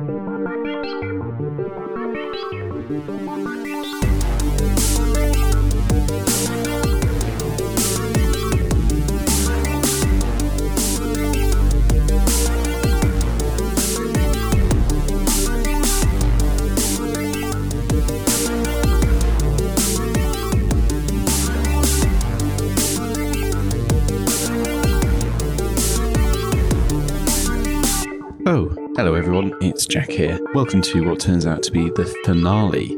Oh, Jack here. Welcome to what turns out to be the finale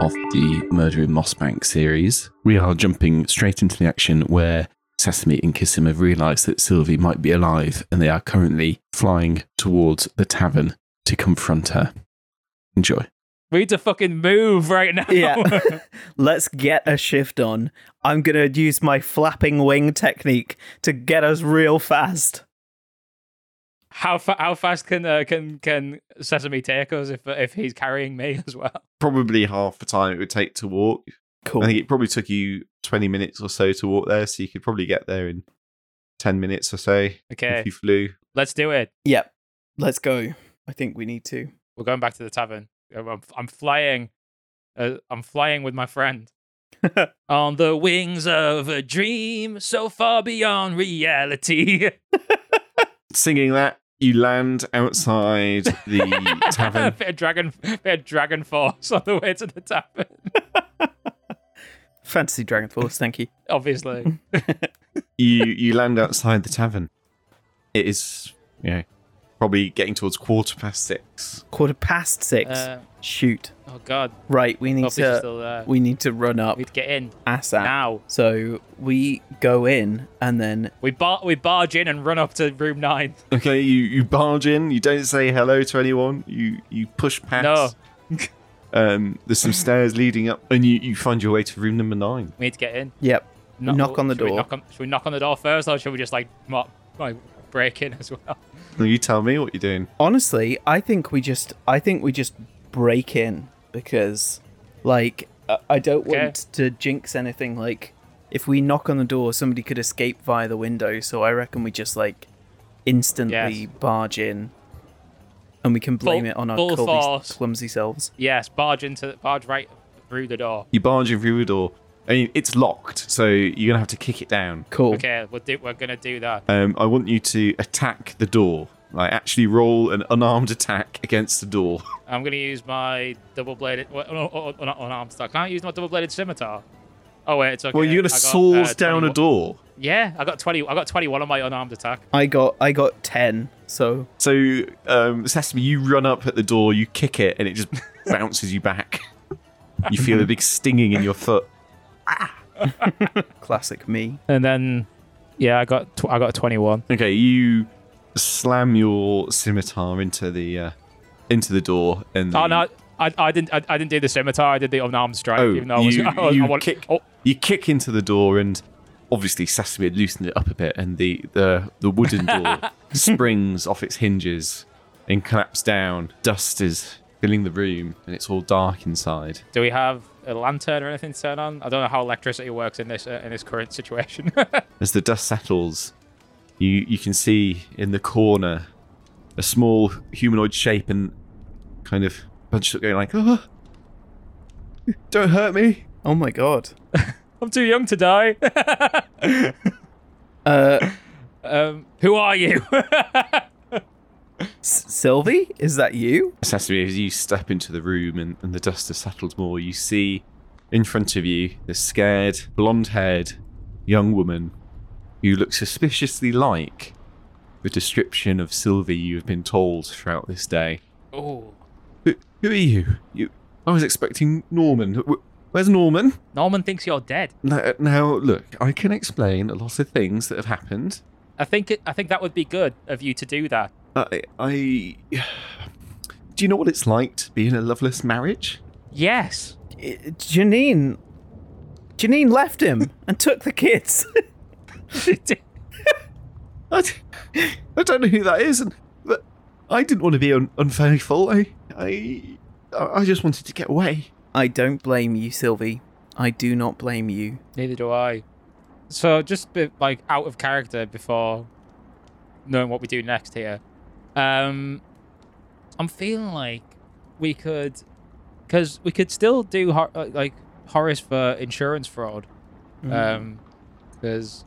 of the Murder in Mossbank series. We are jumping straight into the action where Sesame and Kissam have realised that Sylvie might be alive and they are currently flying towards the tavern to confront her. Enjoy. We need to fucking move right now. Yeah. Let's get a shift on. I'm going to use my flapping wing technique to get us real fast. How fa- how fast can uh, can can Sesame take us if if he's carrying me as well? Probably half the time it would take to walk. Cool. I think it probably took you 20 minutes or so to walk there, so you could probably get there in 10 minutes or so Okay, if you flew. let's do it. Yep. Let's go. I think we need to. We're going back to the tavern. I'm, I'm flying. Uh, I'm flying with my friend. On the wings of a dream, so far beyond reality. Singing that, you land outside the tavern. bit of dragon, bit of DragonForce on the way to the tavern. Fantasy DragonForce, thank you. Obviously, you you land outside the tavern. It is, you know, probably getting towards quarter past six. Quarter past six. uh, Shoot. oh god, Right, we need Hope he's to still there. we need to run up We'd get in ASAP. now. So we go in and then We bar- we barge in and run up to room nine. Okay, you, you barge in. You don't say hello to anyone. You you push past. No. Um, there's some stairs leading up, and you, you find your way to room number nine. We need to get in. yep. No- Knock on the should we door. knock on, should we knock on the door first, or should we just like, mo- like break in as well? You tell me what you're doing. Honestly, I think we just I think we just break in because like I- I don't Okay. want to jinx anything like if we knock on the door somebody could escape via the window, so I reckon we just like instantly Yes. barge in and we can blame Full- it on our full clumsy, clumsy selves. Yes, barge into barge right through the door. You barge in through the door. I mean, it's locked, so you're gonna have to kick it down. Cool. Okay, we'll do, we're gonna do that. Um, I want you to attack the door. Like, actually roll an unarmed attack against the door. I'm gonna use my double bladed, well, no, oh, oh, not unarmed star. Can't I use my double bladed scimitar. Oh wait, it's okay. well, you're gonna got, saws uh, down a door. Yeah, I got twenty. I got twenty-one on my unarmed attack. I got I got 10. So So, um, Sesame, you run up at the door, you kick it, and it just bounces you back. You feel a big stinging in your foot. classic me. And then, yeah, I got tw- I got a twenty-one. Okay, you slam your scimitar into the uh, into the door, and Oh no, I, I didn't I, I didn't do the scimitar. I did the unarmed strike. Oh, even though I was, you, I was- you I want- kick oh, you kick into the door, and obviously Sesame had loosened it up a bit, and the the, the wooden door springs off its hinges and collapses down. Dust is filling the room, and it's all dark inside. do we have a lantern or anything to turn on? I don't know how electricity works in this uh, in this current situation. As the dust settles, you you can see in the corner a small humanoid shape and kind of bunch up, going like, "Oh, don't hurt me." Oh my god. I'm too young to die. Uh um, who are you? S- Sylvie, is that you? Sesame, as you step into the room and, and the dust has settled more, you see in front of you this scared, blonde haired young woman who looks suspiciously like the description of Sylvie you have been told throughout this day. oh, Who, who are you? you? I was expecting Norman. Where's Norman? Norman thinks you're dead. Now, now, look, I can explain a lot of things that have happened. I think it, I think that would be good of you to do that. I, I. Do you know what it's like to be in a loveless marriage? Yes. I- Janine Janine left him and took the kids. I don't know who that is, and but I didn't want to be un- unfaithful. I, I, I just wanted to get away. I don't blame you, Sylvie. I do not blame you. Neither do I. So just be, like out of character before knowing what we do next here. Um, I'm feeling like we could, because we could still do hor- uh, like Horace for insurance fraud, Mm. um, because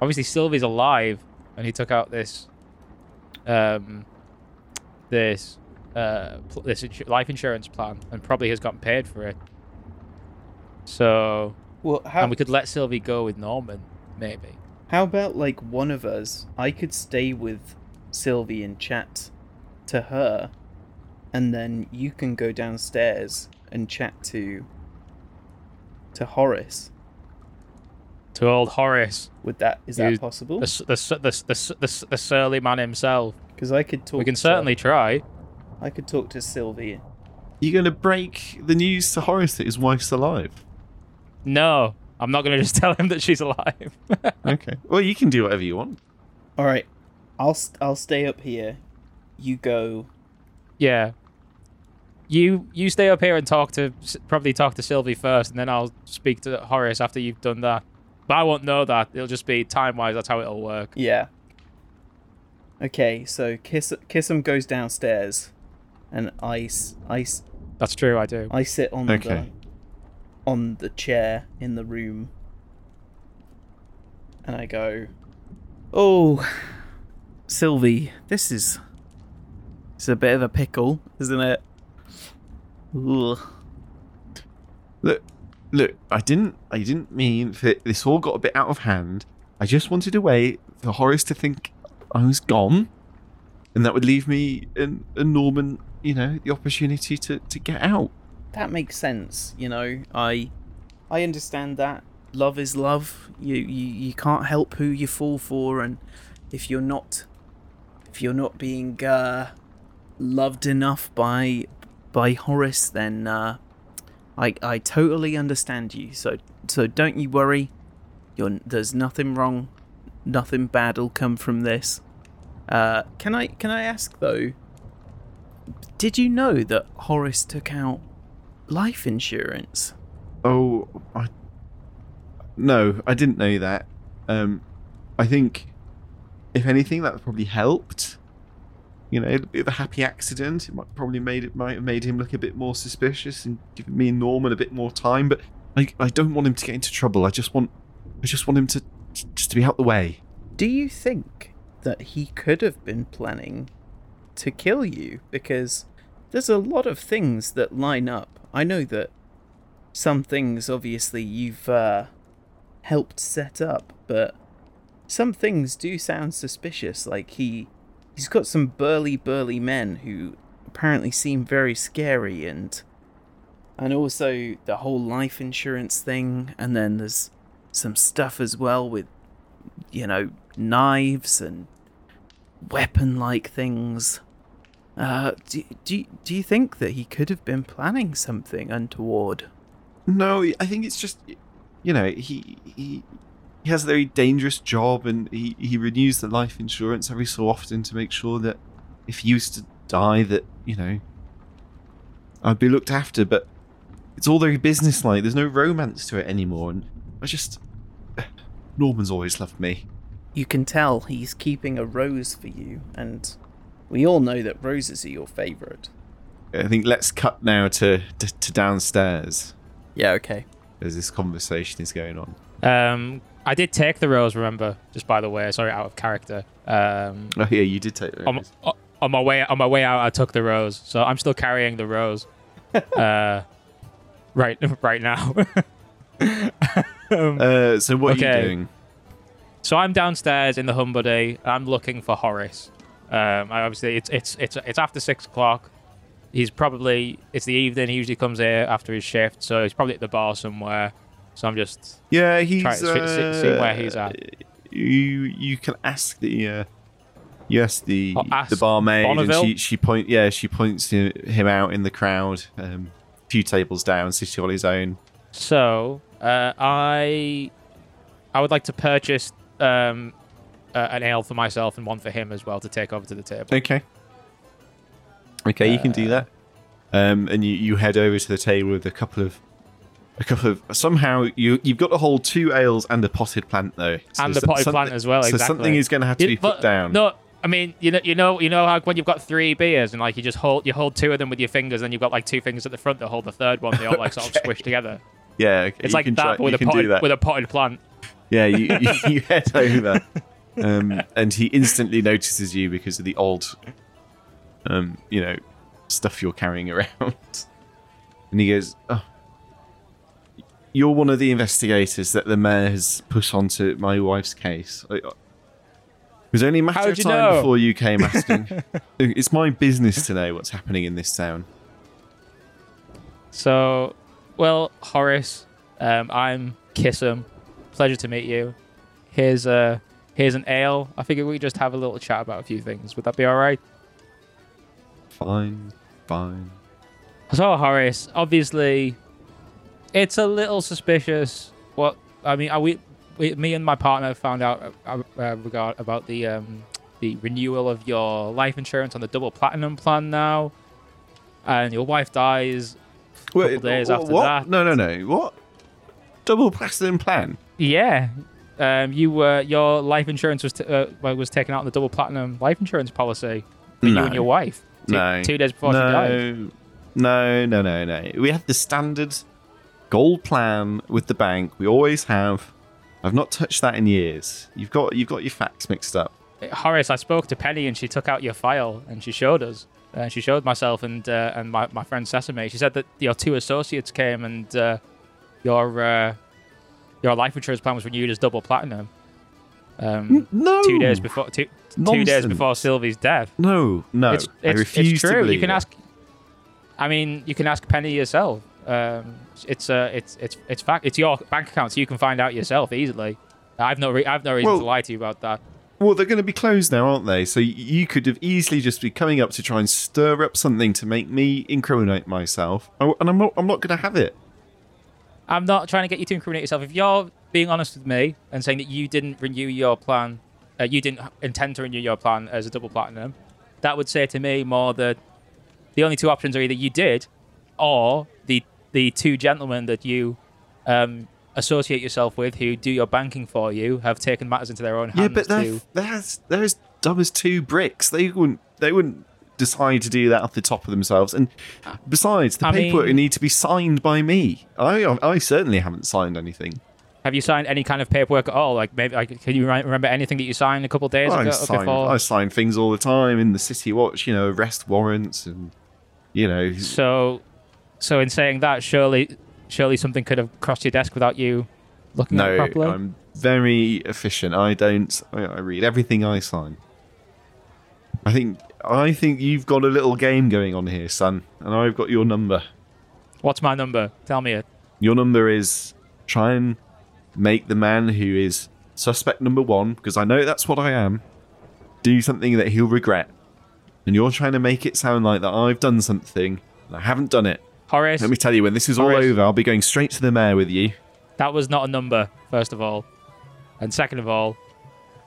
obviously Sylvie's alive and he took out this, um, this, uh, pl- this insu- life insurance plan and probably has gotten paid for it. So, well, how and we could let Sylvie go with Norman, maybe. how about like one of us? I could stay with Sylvie and chat to her, and then you can go downstairs and chat to to Horace. To old Horace, Would that is You- that possible? the the the the, the, the surly man himself. Because I could talk. We can to- certainly try. I could talk to Sylvie. You're going to break the news to Horace that his wife's alive. No, I'm not going to just tell him that she's alive. Okay. Well, you can do whatever you want. All right, I'll st- I'll stay up here. You go. yeah. You you stay up here and talk to probably talk to Sylvie first, and then I'll speak to Horace after you've done that. But I won't know that. It'll just be time wise. That's how it'll work. Yeah. Okay, so Kiss Kissam goes downstairs, and I s- I s- That's true. I do. I sit on Okay. the on the chair in the room, and I go, "Oh, Sylvie, this is it's a bit of a pickle, isn't it?" Ugh. Look, look. I didn't. I didn't mean that this all got a bit out of hand. I just wanted a way for Horace to think I was gone, and that would leave me and, and Norman, you know, the opportunity to to get out. that makes sense you know i i understand that love is love you you, you can't help who you fall for and if you're not if you're not being uh loved enough by by horace then uh i i totally understand you so so don't you worry you're there's nothing wrong nothing bad will come from this uh can i can i ask though did you know that horace took out life insurance. Oh, I. No, I didn't know that. Um, I think, if anything, that probably helped. You know, a happy accident. It might probably made it might have made him look a bit more suspicious and given me and Norman a bit more time. But I, I don't want him to get into trouble. I just want, I just want him to, just to be out the way. Do you think that he could have been planning to kill you? Because there's a lot of things that line up. I know that some things, obviously, you've uh, helped set up, but some things do sound suspicious. Like he, he's got some burly, burly men who apparently seem very scary, and and also the whole life insurance thing. And then there's some stuff as well with, you know, knives and weapon-like things. Uh, do, do, do you think that he could have been planning something untoward? No, I think it's just, you know, he he he has a very dangerous job, and he he renews the life insurance every so often to make sure that if he used to die, that you know, I'd be looked after. But it's all very businesslike. There's no romance to it anymore, and I just Norman's always loved me. You can tell he's keeping a rose for you, and we all know that roses are your favorite. I think let's cut now to to, to downstairs Yeah, okay. as this conversation is going on. Um, I did take the rose. Remember, just by the way, sorry, out of character. Um, Oh yeah, you did take the on, on- on my way on my way out, I took the rose, so I'm still carrying the rose. uh, right, right now. um, Uh, so what are you doing? so I'm downstairs in the Humbuddy. I'm looking for Horace. Um, I obviously it's it's it's it's after six o'clock. He's probably it's the evening. He usually comes here after his shift, so he's probably at the bar somewhere. So I'm just Yeah, he's Try to see- see- see where he's uh, at. You you can ask the uh, yes the the barmaid, and she she point yeah she points him him out in the crowd, um, a few tables down, sitting on his own. So uh, I I would like to purchase um, uh, an ale for myself and one for him as well to take over to the table. Okay. Okay, you can Uh, do that. Um, and you, you head over to the table with a couple of a couple of somehow you you've got to hold two ales and a potted plant though. So and the potted plant as well. So something is going to have to be put but- down. No, I mean, you know, you know, you know, like when you've got three beers and like you just hold, you hold two of them with your fingers, and you've got like two fingers at the front that hold the third one. They all like sort of squish together. Yeah, okay, It's you like can that, try- with a potted, that. with a potted plant. Yeah, you, you, you head over, um, and he instantly notices you because of the old, um, you know, stuff you're carrying around. And he goes, "Oh, you're one of the investigators that the mayor has put onto my wife's case. It was only a matter of time know?" before you came asking. it's my business to know what's happening in this town. So, well, Horace, um, I'm Kissam. Pleasure to meet you. Here's uh here's an ale. I figured we just have a little chat about a few things. Would that be all right? Fine, fine. So, Horace, obviously, it's a little suspicious. What I mean, I, we, we, me and my partner found out uh, uh, regard about the um, the renewal of your life insurance on the double platinum plan now, and your wife dies. Wait, days after what? that. No, no, no. What? Double platinum plan? Yeah, um, you were your life insurance was t- uh, was taken out on the double platinum life insurance policy for you and your wife. Two, No. two days before she died. no, no, no, no, no. We have the standard gold plan with the bank. We always have. I've not touched that in years. You've got you've got your facts mixed up. Horace, I spoke to Penny and she took out your file and she showed us. Uh, she showed myself and uh, and my, my friend Sesame. She said that your two associates came and uh, your uh, your life insurance plan was renewed as double platinum. Um, No. two days before two, two days before Sylvie's death. No, no. it's, I it's, refuse it's true. You can ask. I mean, you can ask Penny yourself. Um, it's uh, it's it's it's fact. It's your bank account, so you can find out yourself easily. I've no re- I've no reason Well- to lie to you about that. Well, they're going to be closed now, aren't they? So you could have easily just be coming up to try and stir up something to make me incriminate myself, Oh, and I'm not. I'm not going to have it. I'm not trying to get you to incriminate yourself. If you're being honest with me and saying that you didn't renew your plan, uh, you didn't intend to renew your plan as a double platinum, that would say to me more that the only two options are either you did, or the the two gentlemen that you um, associate yourself with who do your banking for you have taken matters into their own hands. Yeah, but they're to, they're as, they're as dumb as two bricks. They wouldn't they wouldn't decide to do that off the top of themselves. And besides, the I paperwork mean- need to be signed by me. I I certainly haven't signed anything. have you signed any kind of paperwork at all? Like maybe like, can you remember anything that you signed a couple of days I ago sign before? I sign things all the time in the City Watch. You know, arrest warrants and you know. So, so in saying that, surely, surely something could have crossed your desk without you looking at it No, properly. I'm very efficient. I don't. I, I read everything I sign. I think. I think you've got a little game going on here, son, and I've got your number. What's my number? Tell me it. Your number is try and make the man who is suspect number one, because I know that's what I am, do something that he'll regret. And you're trying to make it sound like that I've done something and I haven't done it. Horace, Let me tell you, when this is all over, I'll be going straight to the mayor with you. that was not a number. First of all, and second of all,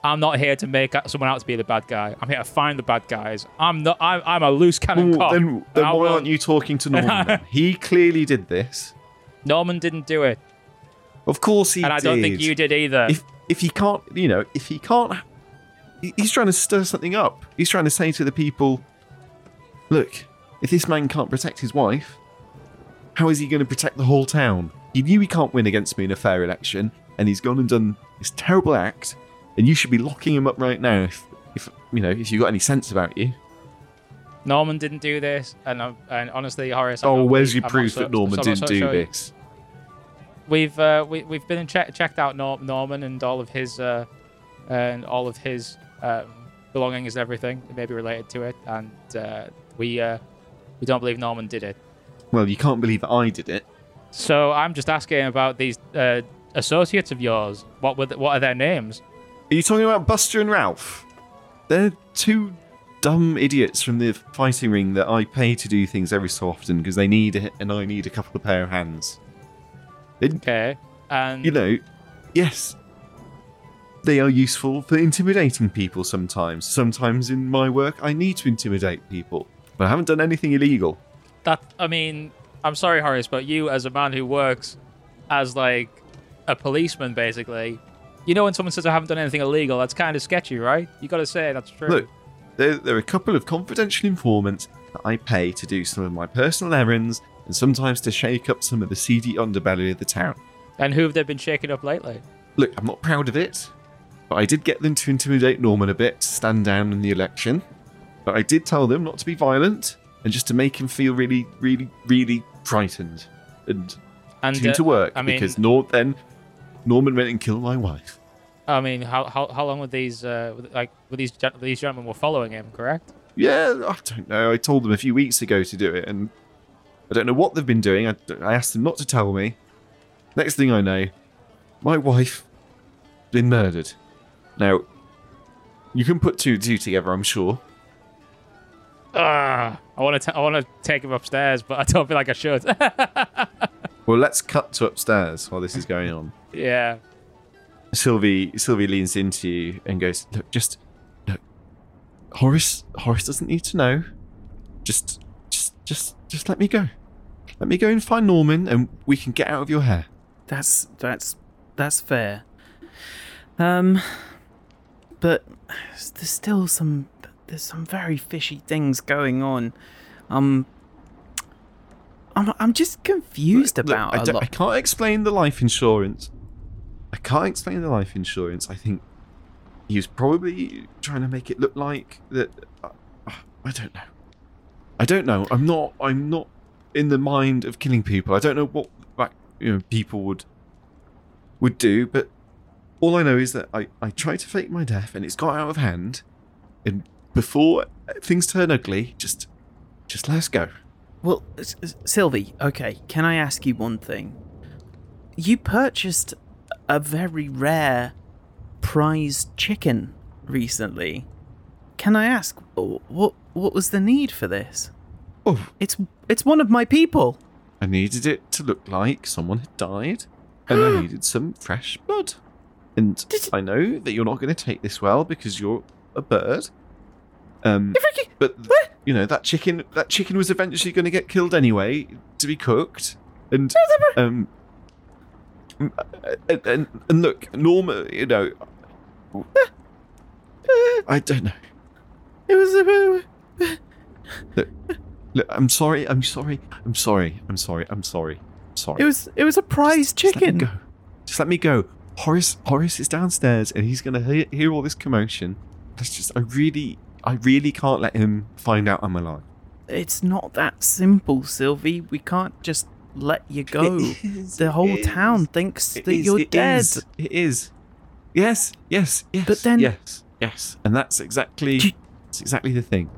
I'm not here to make someone out to be the bad guy. I'm here to find the bad guys. I'm not. I'm, I'm a loose cannon Ooh, cop. then then why will- aren't you talking to Norman? then? he clearly did this. Norman didn't do it, Of course he did. and I did. don't think you did either. If if he can't, you know, if he can't, he's trying to stir something up. He's trying to say to the people, look, if this man can't protect his wife, how is he going to protect the whole town? He knew he can't win against me in a fair election, and he's gone and done this terrible act, and you should be locking him up right now if, if you know, if you've got any sense about you. Norman didn't do this, and I'm, and honestly, Horace. I'm Oh, not where's your I'm proof so- that Norman so- didn't so- do this? We've uh, we, we've been check, checked out Nor- Norman and all of his uh, and all of his um, belongings and everything that may be related to it, and uh, we uh, we don't believe Norman did it. Well, you can't believe I did it. So I'm just asking about these uh, associates of yours. What were th- what are their names? Are you talking about Buster and Ralph? They're two dumb idiots from the fighting ring that I pay to do things every so often because they need it and I need a couple of pair of hands. They, Okay, and you know, yes, they are useful for intimidating people sometimes. Sometimes in my work, I need to intimidate people, but I haven't done anything illegal. That I mean, I'm sorry, Horace, but you as a man who works as like a policeman, basically, you know, when someone says I haven't done anything illegal, that's kind of sketchy, right? You got to say that's true. Look, There, there are a couple of confidential informants that I pay to do some of my personal errands and sometimes to shake up some of the seedy underbelly of the town. And who have they been shaking up lately? Look, I'm not proud of it, but I did get them to intimidate Norman a bit to stand down in the election. But I did tell them not to be violent and just to make him feel really, really, really frightened and And uh, to work I mean, because Nor- then Norman went and killed my wife. I mean, how how, how long were these uh like were these these gentlemen were following him? Correct. Yeah, I don't know. I told them a few weeks ago to do it, and I don't know what they've been doing. I, I asked them not to tell me. Next thing I know, my wife been murdered. Now, you can put two and two together, I'm sure. Ah, I want to I want to take him upstairs, but I don't feel like I should. Well, let's cut to upstairs while this is going on. yeah. Sylvie Sylvie leans into you and goes, "Look, just look. Horace Horace doesn't need to know. Just just just just let me go. Let me go and find Norman, and we can get out of your hair." That's that's that's fair. Um, but there's still some there's some very fishy things going on. Um, I'm I'm just confused Look, about I, a don't- lot. I can't explain the life insurance. I can't explain the life insurance. I think he was probably trying to make it look like that. Uh, I don't know. I don't know. I'm not. I'm not in the mind of killing people. I don't know what like you know people would would do. But all I know is that I I tried to fake my death and it's got out of hand. And before things turn ugly, just just let us go. Well, S- S- Sylvie, okay, can I ask you one thing? You purchased a very rare prized chicken recently. Can I ask what what was the need for this? Oh, It's it's one of my people. I needed it to look like someone had died, and I needed some fresh blood. And Did- I know that you're not going to take this well because you're a bird. Um, but you know that chicken. That chicken was eventually going to get killed anyway to be cooked. And um, and, and, and look, Norma, you know, I don't know. It was a Look, look, I'm sorry. I'm sorry. I'm sorry. I'm sorry. I'm sorry. Sorry. it was it was a prized Just let me chicken. go. Just let me go. Horace Horace is downstairs and he's gonna hear, hear all this commotion. That's just I really I really can't let him find out I'm alive. It's not that simple, Sylvie. We can't just let you go. the whole town is. thinks that is, you're it dead. is, It is. Yes, yes, yes. But then- yes, yes, and that's exactly you- that's exactly the thing.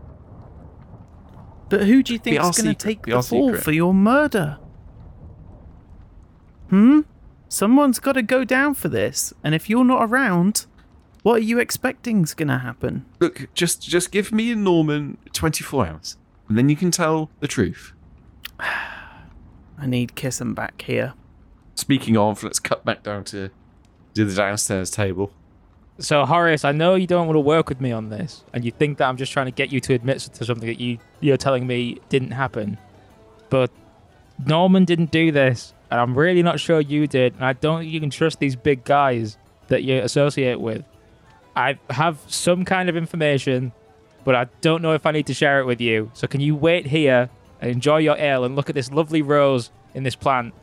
But who do you think is going to take the fall secret. for your murder? Hmm? Someone's got to go down for this, and if you're not around, what are you expecting's going to happen? Look, just just give me and Norman 24 hours, and then you can tell the truth. I need Kissam back here. Speaking of, let's cut back down to to the downstairs table. So Horace, I know you don't want to work with me on this, and you think that I'm just trying to get you to admit to something that you you're telling me didn't happen. But Norman didn't do this, and I'm really not sure you did, and I don't think you can trust these big guys that you associate with. I have some kind of information, but I don't know if I need to share it with you. So can you wait here and enjoy your ale and look at this lovely rose in this plant?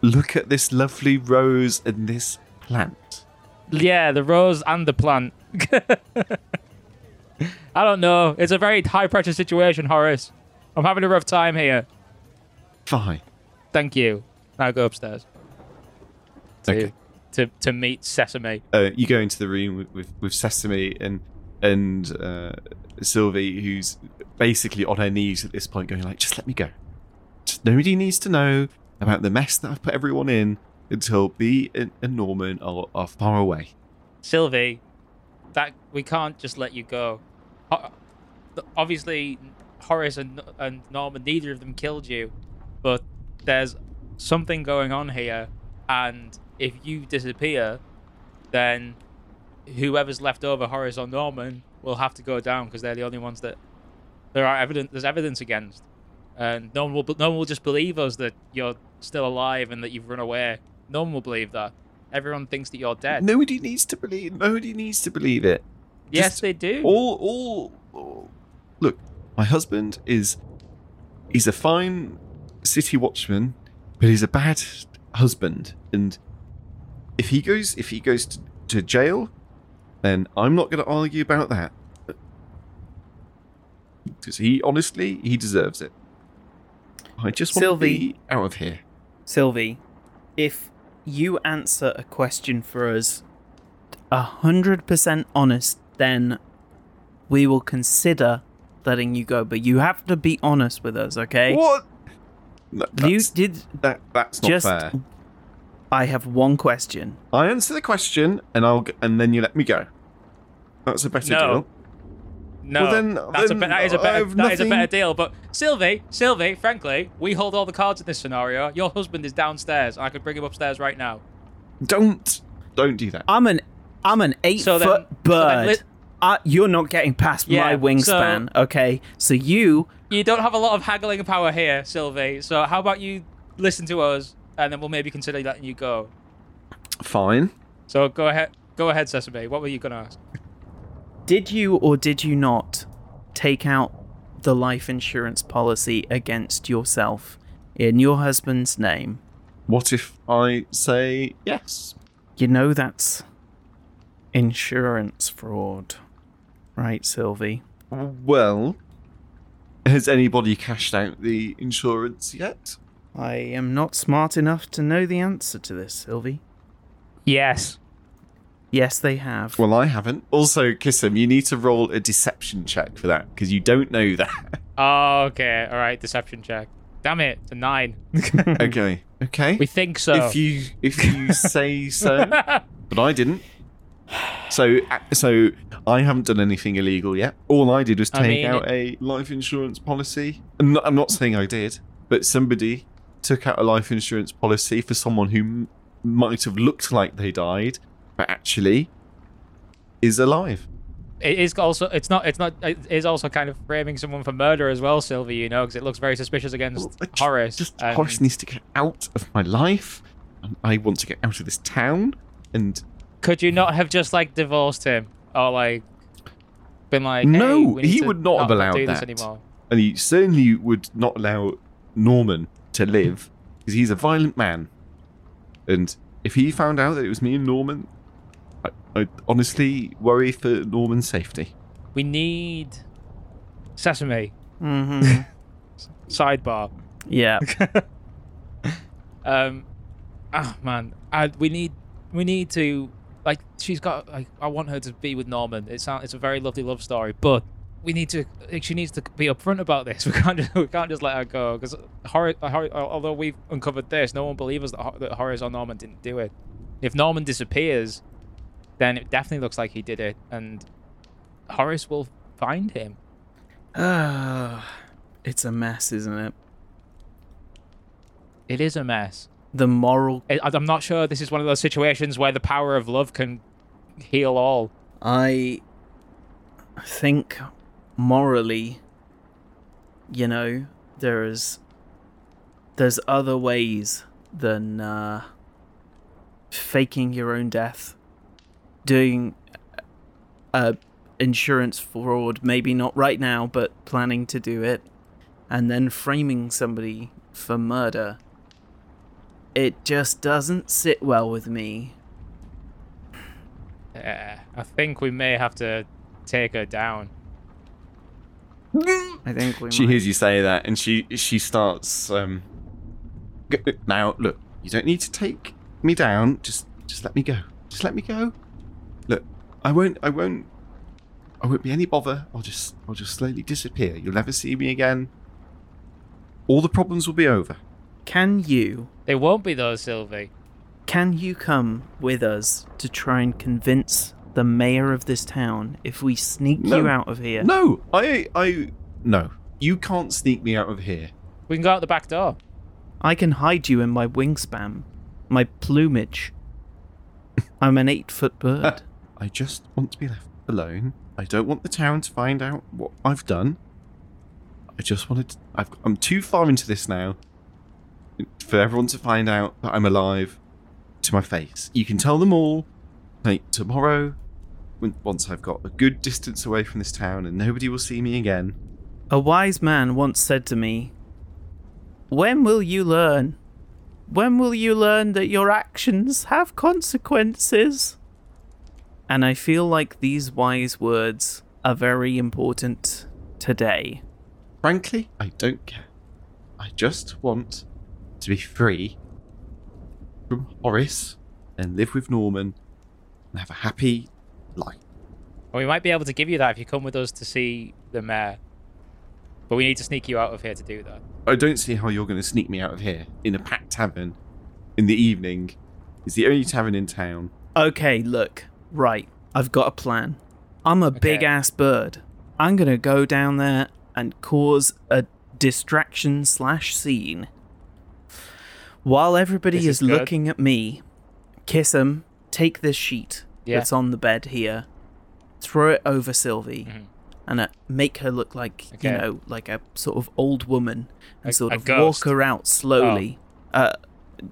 Look at this lovely rose in this plant. Yeah, the rose and the plant. I don't know. It's a very high pressure situation, Horace. I'm having a rough time here. Fine. Thank you. Now go upstairs Okay. To, to meet Sesame. Uh, you go into the room with, with, with Sesame and and uh, Sylvie, who's basically on her knees at this point, going like, "Just let me go. Just, nobody needs to know about the mess that I've put everyone in until B and, and Norman are, are far away." Sylvie, that we can't just let you go. Obviously, Horace and, and Norman, neither of them killed you, but there's something going on here, and if you disappear, then whoever's left over, Horace or Norman, will have to go down because they're the only ones that there are evidence. There's evidence against, and no one will. No one will just believe us that you're still alive and that you've run away. No one will believe that. Everyone thinks that you're dead. Nobody needs to believe. Nobody needs to believe it. yes, they do. All all look, my husband is he's a fine city watchman, but he's a bad husband. And if he goes if he goes to, to jail, then I'm not going to argue about that. Because he honestly he deserves it. I just want Sylvie. to be out of here. Sylvie, if you answer a question for us a hundred percent honest, then we will consider letting you go. But you have to be honest with us, okay? What? No, You did that, that's not just. fair. I have one question. I answer the question, and I'll g- and then you let me go. That's a better No. deal. No, Well, then- that's a then be- that is a I better have that is a better deal. But Sylvie, Sylvie, frankly, we hold all the cards in this scenario. Your husband is downstairs. I could bring him upstairs right now. Don't don't do that. I'm an I'm an eight So then- foot so then bird. lit- uh, you're not getting past Yeah, my wingspan, okay? So you You don't have a lot of haggling power here, Sylvie. So how about you listen to us, and then we'll maybe consider letting you go. Fine. So go ahead, go ahead, Sesame. What were you gonna ask? did you or did you not take out the life insurance policy against yourself in your husband's name? What if I say yes? You know that's insurance fraud, right, Sylvie? Well, has anybody cashed out the insurance yet? I am not smart enough to know the answer to this, Sylvie. Yes. Yes, they have. Well, I haven't. Also, Kissam, you need to roll a deception check for that because you don't know that. Oh, okay. All right. Deception check. Damn it. It's a nine. okay. Okay. we think so. If you if you say so, but I didn't. So so I haven't done anything illegal yet. All I did was I take mean, out a life insurance policy. I'm not, I'm not saying I did, but somebody took out a life insurance policy for someone who m- might have looked like they died, but actually is alive. it is also it's not it's not it is also kind of framing someone for murder as well, Sylvie. You know, because it looks very suspicious against Well, Horace. Just and- Horace needs to get out of my life. and I want to get out of this town. And Could you not have just like divorced him or like been like, No, hey, he would not have allowed that. anymore? and he certainly would not allow Norman to live because he's a violent man. And if he found out that it was me and Norman, I, I honestly worry for Norman's safety. We need sesame Mm-hmm. sidebar. yeah. Um, ah man, I, we need we need to like she's got like I want her to be with Norman. It sounds it's a very lovely love story, but we need to she needs to be upfront about this. We can't just, we can't just let her go because Horace, Horace, although we've uncovered this, no one believes that, that Horace or Norman didn't do it. If Norman disappears, then it definitely looks like he did it, and Horace will find him. Ah, it's a mess, isn't it? It is a mess. The moral. I, I'm not sure this is one of those situations where the power of love can heal all. I think morally, you know, there's there's other ways than uh, faking your own death, doing a insurance fraud, maybe not right now, but planning to do it, and then framing somebody for murder. It just doesn't sit well with me. Uh, I think we may have to take her down. I think we She might. hears you say that, and she she starts. Um, g- now, look, you don't need to take me down. Just just let me go. Just let me go. Look, I won't. I won't. I won't be any bother. I'll just I'll just slowly disappear. You'll never see me again. All the problems will be over. Can you They won't be though, Sylvie. Can you come with us to try and convince the mayor of this town if we sneak No. you out of here? No, I I no. You can't sneak me out of here. We can go out the back door. I can hide you in my wingspan, my plumage. I'm an eight foot bird. I just want to be left alone. I don't want the town to find out what I've done. I just wanted. To, I've, I'm too far into this now for everyone to find out that I'm alive to my face. You can tell them all, like tomorrow, when, once I've got a good distance away from this town and nobody will see me again. A wise man once said to me, When will you learn? When will you learn that your actions have consequences? And I feel like these wise words are very important today. Frankly, I don't care. I just want to be free from Horace and live with Norman and have a happy life. Well, we might be able to give you that if you come with us to see the mayor. But we need to sneak you out of here to do that. I don't see how you're going to sneak me out of here in a packed tavern in the evening. It's the only tavern in town. Okay, look, right, I've got a plan. I'm a big ass bird. I'm gonna go down there and cause a distraction slash scene. While everybody This is is looking at me, Kissam, take this sheet Yeah. that's on the bed here, throw it over Sylvie, Mhm. and uh, make her look like, you know, like a sort of old woman, and A- sort of walk her out slowly. Uh,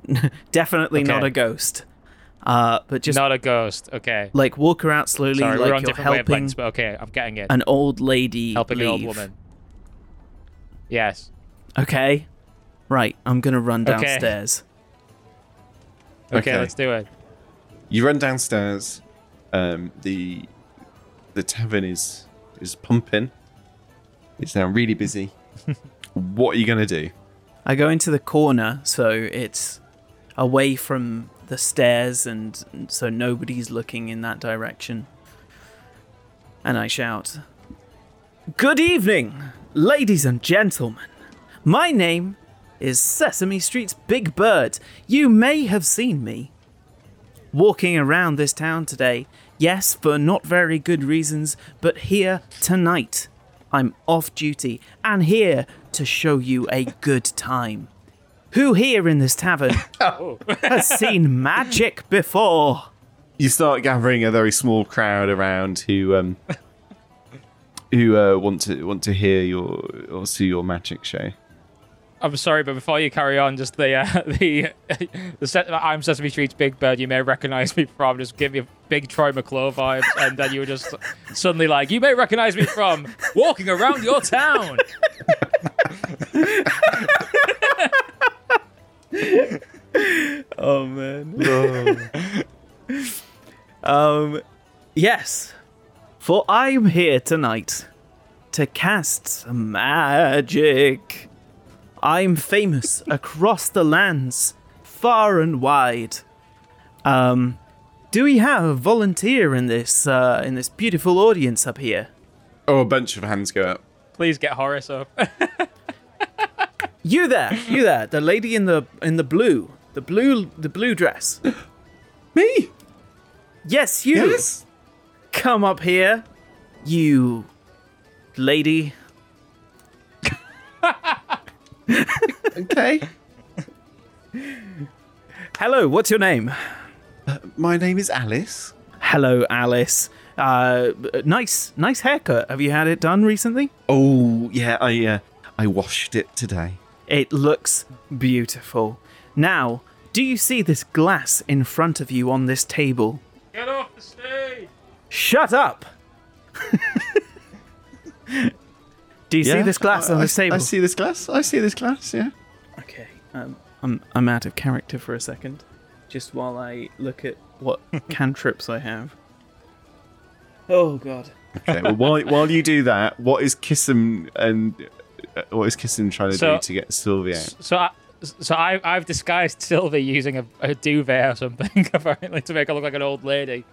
definitely not a ghost. Uh, but just Not a ghost. Okay. like walk her out slowly, Sorry, like you're different helping but okay, I'm getting it. an old lady helping leave. an old woman. Yes. Okay, right. I'm gonna run Okay. downstairs. Okay, Okay. let's do it. You run downstairs. Um, the the tavern is is pumping. It's now really busy. what are you going to do? I go into the corner so it's away from the stairs and so nobody's looking in that direction. And I shout, Good evening, ladies and gentlemen. My name is Sesame Street's Big Bird. You may have seen me walking around this town today. Yes, for not very good reasons, but here tonight. I'm off duty and here to show you a good time. Who here in this tavern Oh. has seen magic before? You start gathering a very small crowd around who um who uh, want to want to hear your or see your magic show. I'm sorry, but before you carry on, just the uh, the the set I'm Sesame Street's Big Bird. You may recognize me from. Just give me a big Troy McClure vibes, and then you were just suddenly like, you may recognize me from walking around your town. Oh man. um yes. For I'm here tonight to cast some magic. I'm famous across the lands, far and wide. Um do we have a volunteer in this uh, in this beautiful audience up here? Oh, a bunch of hands go up. Please get Horace up. You there, you there, the lady in the in the blue, the blue the blue dress. Me? Yes, you. Yes. Come up here, you lady. Okay. Hello, what's your name? My name is Alice. Hello, Alice. Uh, nice, nice haircut. Have you had it done recently? Oh, yeah, I uh, I washed it today. It looks beautiful. Now, do you see this glass in front of you on this table? get off the stage. Shut up! do you see this glass on I- this table? I see this glass. I see this glass. Yeah. Okay, um, I'm I'm out of character for a second, just while I look at what cantrips I have. Oh God. Okay. Well, while while you do that, what is Kissam and uh, what is Kissam trying to So- do to get Sylvia out? So I. So I, I've disguised Sylvie using a, a duvet or something, apparently, to make her look like an old lady.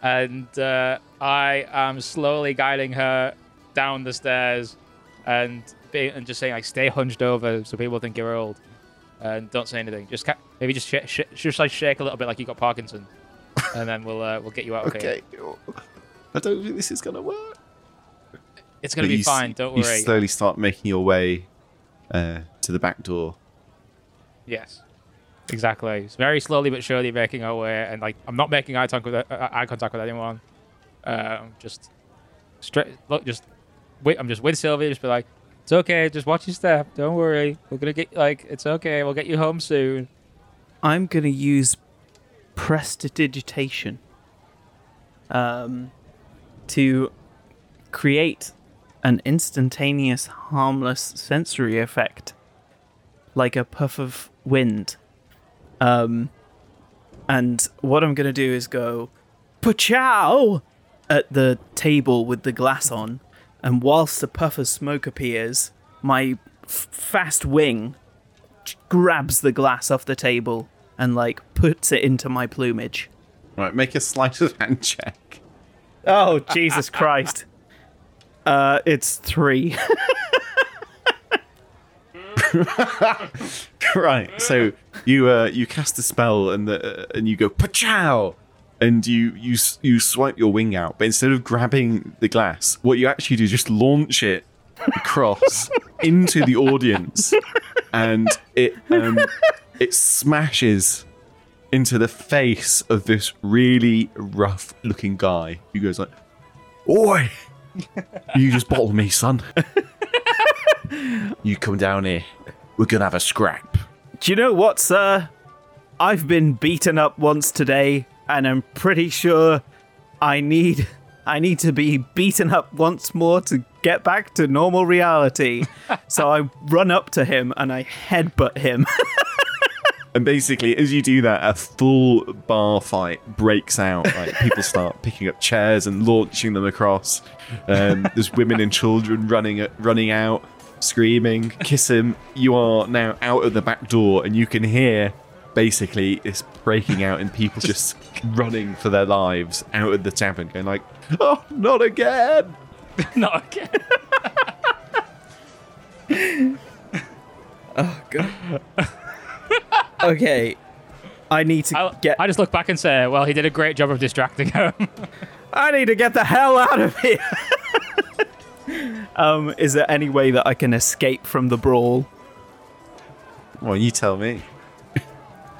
And uh, I am slowly guiding her down the stairs and be, and just saying, like, stay hunched over so people think you're old. And don't say anything. Just ca- maybe just sh- sh- just like shake a little bit like you got Parkinson. and then we'll uh, we'll get you out of here. Okay. I don't think this is gonna work. It's going to But be you s- fine, don't You worry. You slowly start making your way uh, to the back door. Yes. Exactly. It's very slowly but surely making our way, and like I'm not making eye contact with uh, eye contact with anyone. Um, just straight look, just wait. I'm just with Sylvia. Just be like, it's okay. Just watch your step. Don't worry. We're gonna get like it's okay. We'll get you home soon. I'm gonna use prestidigitation um, to create an instantaneous, harmless sensory effect, like a puff of wind. Um, and what I'm gonna do is go, "Pachow!" at the table with the glass on, and whilst a puff of smoke appears, my f- fast wing grabs the glass off the table and like puts it into my plumage. Right, make a sleight of hand check. Oh Jesus Christ! Uh, it's three. right, so you uh, you cast a spell and the, uh, and you go pachow, and you you you swipe your wing out, but instead of grabbing the glass, what you actually do is just launch it across into the audience, and it um, it smashes into the face of this really rough looking guy who goes like, "Oi, you just bottle me, son." You come down here. We're gonna have a scrap. Do you know what, sir? I've been beaten up once today, and I'm pretty sure I need I need to be beaten up once more to get back to normal reality. so I run up to him and I headbutt him. And basically, as you do that, a full bar fight breaks out. Like people start picking up chairs and launching them across. Um, there's women and children running running out, screaming. Kissam. You are now out of the back door, and you can hear basically this breaking out and people just running for their lives out of the tavern, going like, "Oh, not again!" Not again. oh god. okay. I need to I, get I just look back and say, well, he did a great job of distracting him. I need to get the hell out of here. um, is there any way that I can escape from the brawl? Well, you tell me.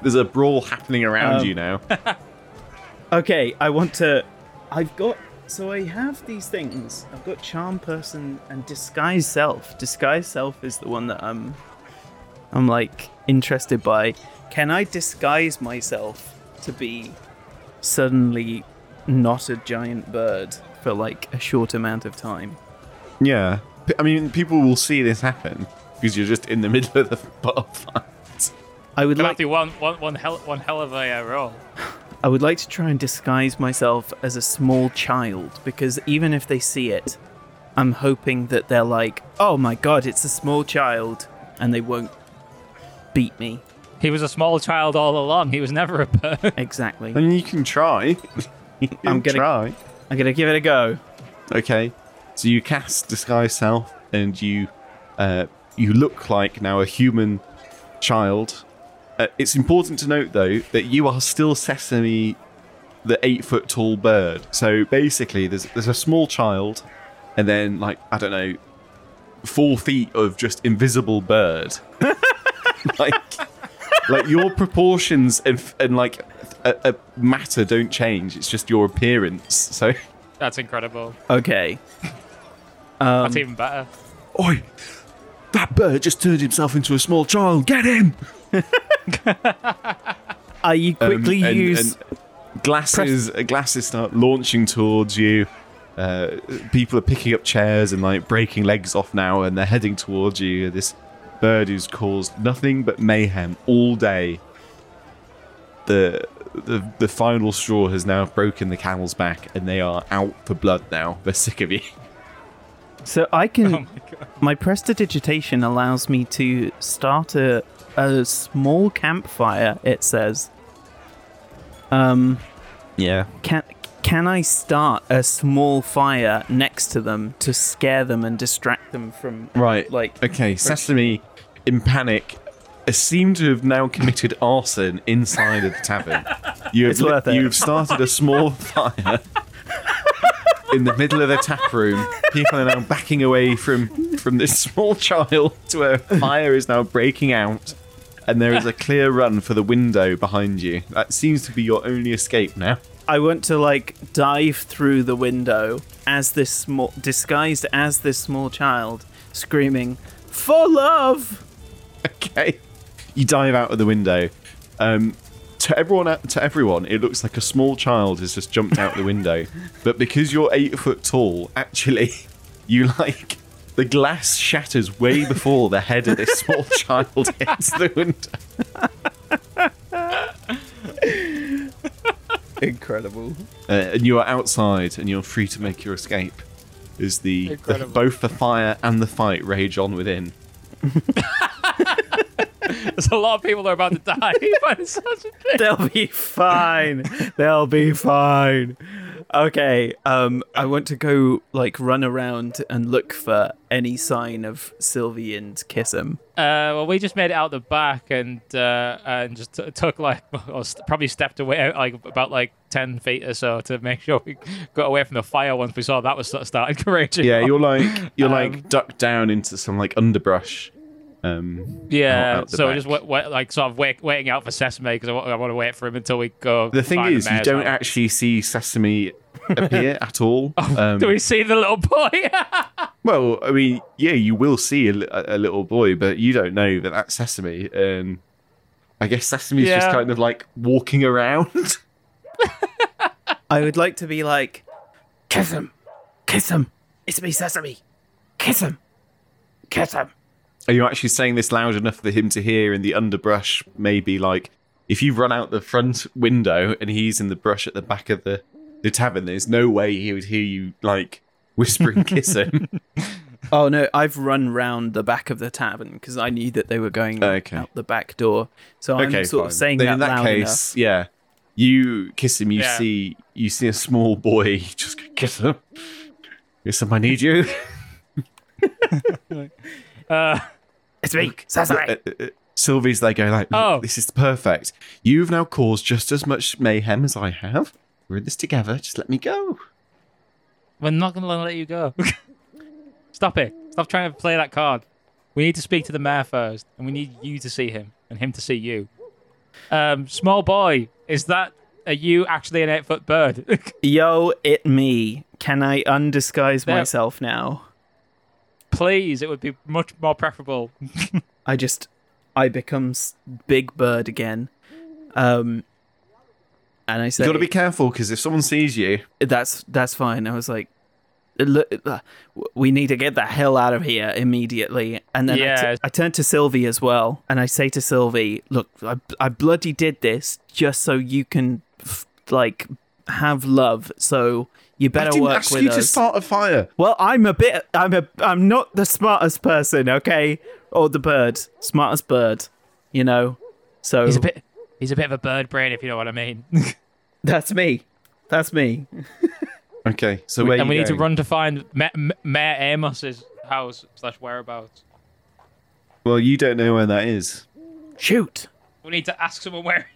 There's a brawl happening around Um, you now. Okay, I want to. I've got. So I have these things. I've got charm person and disguise self. Disguise self is the one that I'm. I'm like interested by. Can I disguise myself to be suddenly not a giant bird for like a short amount of time? Yeah. I mean, people will see this happen because you're just in the middle of the bar fight. I would Gonna like. to one, one, one hell, one hell of a uh, roll. I would like to try and disguise myself as a small child because even if they see it, I'm hoping that they're like, "Oh my god, it's a small child," and they won't beat me. He was a small child all along. He was never a bird. Exactly. I mean, you can try. you can I'm gonna- try. I'm gonna give it a go. Okay. So you cast disguise self, and you uh, you look like now a human child. Uh, it's important to note, though, that you are still Sesame, the eight foot tall bird. So basically, there's there's a small child, and then like I don't know, four feet of just invisible bird. like like your proportions and and like a, a matter don't change. It's just your appearance. So. That's incredible. Okay. Um, That's even better. Oi! That bird just turned himself into a small child. Get him! I you quickly Um, and- use. and glasses. uh, Glasses start launching towards you. Uh, people are picking up chairs and like breaking legs off now, and they're heading towards you. This bird who's caused nothing but mayhem all day. The the the final straw has now broken the camel's back, and they are out for blood now. They're sick of you. So I can. Oh my my prestidigitation allows me to start a a small campfire. It says. Um. Yeah. Can can I start a small fire next to them to scare them and distract them from Right. like Okay, Sesame, in panic, seem to have now committed arson inside of the tavern. You have, It's worth it. You've started a small fire in the middle of the tap room. People are now backing away from from this small child to where a fire is now breaking out, and there is a clear run for the window behind you. That seems to be your only escape now. I want to like dive through the window as this small disguised as this small child screaming for love. Okay. You dive out of the window. Um, to everyone, to everyone, it looks like a small child has just jumped out the window. But because you're eight foot tall, actually, you like the glass shatters way before the head of this small child hits the window. Incredible. Uh, and you are outside and you're free to make your escape as the, the both the fire and the fight rage on within. There's a lot of people that are about to die by the sounds of. They'll be fine. They'll be fine. Okay. Um, I want to go like run around and look for any sign of Sylvie and Kissam. Uh, well, we just made it out the back and uh, and just t- took like or st- probably stepped away like about like ten feet or so to make sure we got away from the fire once we saw that was sort of started raging. Yeah, on. you're like you're Um, like ducked down into some like underbrush. Um, yeah. out- out so we're back. just wait, wait, like sort of wait, waiting out for Sesame because I want to wait for him until we go. the thing is, you don't house. actually see Sesame appear at all. Um, Do we see the little boy? Well, I mean, yeah, you will see a, a little boy, but you don't know that that's Sesame. And I guess Sesame's just kind of like walking around. I would like to be like, Kissam, kiss him. It's me, Sesame. Kissam, kiss him. Are you actually saying this loud enough for him to hear in the underbrush? Maybe like if you run out the front window and he's in the brush at the back of the, the tavern, there's no way he would hear you like whispering Kissam. Oh no, I've run round the back of the tavern because I knew that they were going Okay. out the back door. So I'm okay, sort fine. of saying then that, in that loud case, yeah, you Kissam. You Yeah. see, you see a small boy. Just go, Kissam. Kiss him. I need you. uh, enough. It's me, Sesame. Uh, uh, uh, Sylvie's they go like, Oh. this is perfect. You've now caused just as much mayhem as I have. We're in this together. Just let me go. we're not going to let you go. Stop it. Stop trying to play that card. We need to speak to the mayor first, and we need you to see him and him to see you. Um, small boy, is that are you actually an eight foot bird? Yo, it me. Can I undisguise There- myself now? Please, it would be much more preferable. I just, I become Big Bird again. Um, and I say, You got to be careful because if someone sees you, that's that's fine. I was like, look, we need to get the hell out of here immediately. And then I, Yeah. t- I turn to Sylvie as well, and I say to Sylvie, look, I, I bloody did this just so you can f- like have love. So you I better didn't work ask with you us. to start a fire. Well, I'm a bit. I'm a. I'm not the smartest person, okay? Or the bird, smartest bird, you know. So He's a bit. He's a bit of a bird brain, if you know what I mean. that's me. That's me. Okay, so where and we you need to run to find Ma- Ma- Mayor Amos's house slash whereabouts. Well, you don't know where that is. Shoot. We need to ask someone where.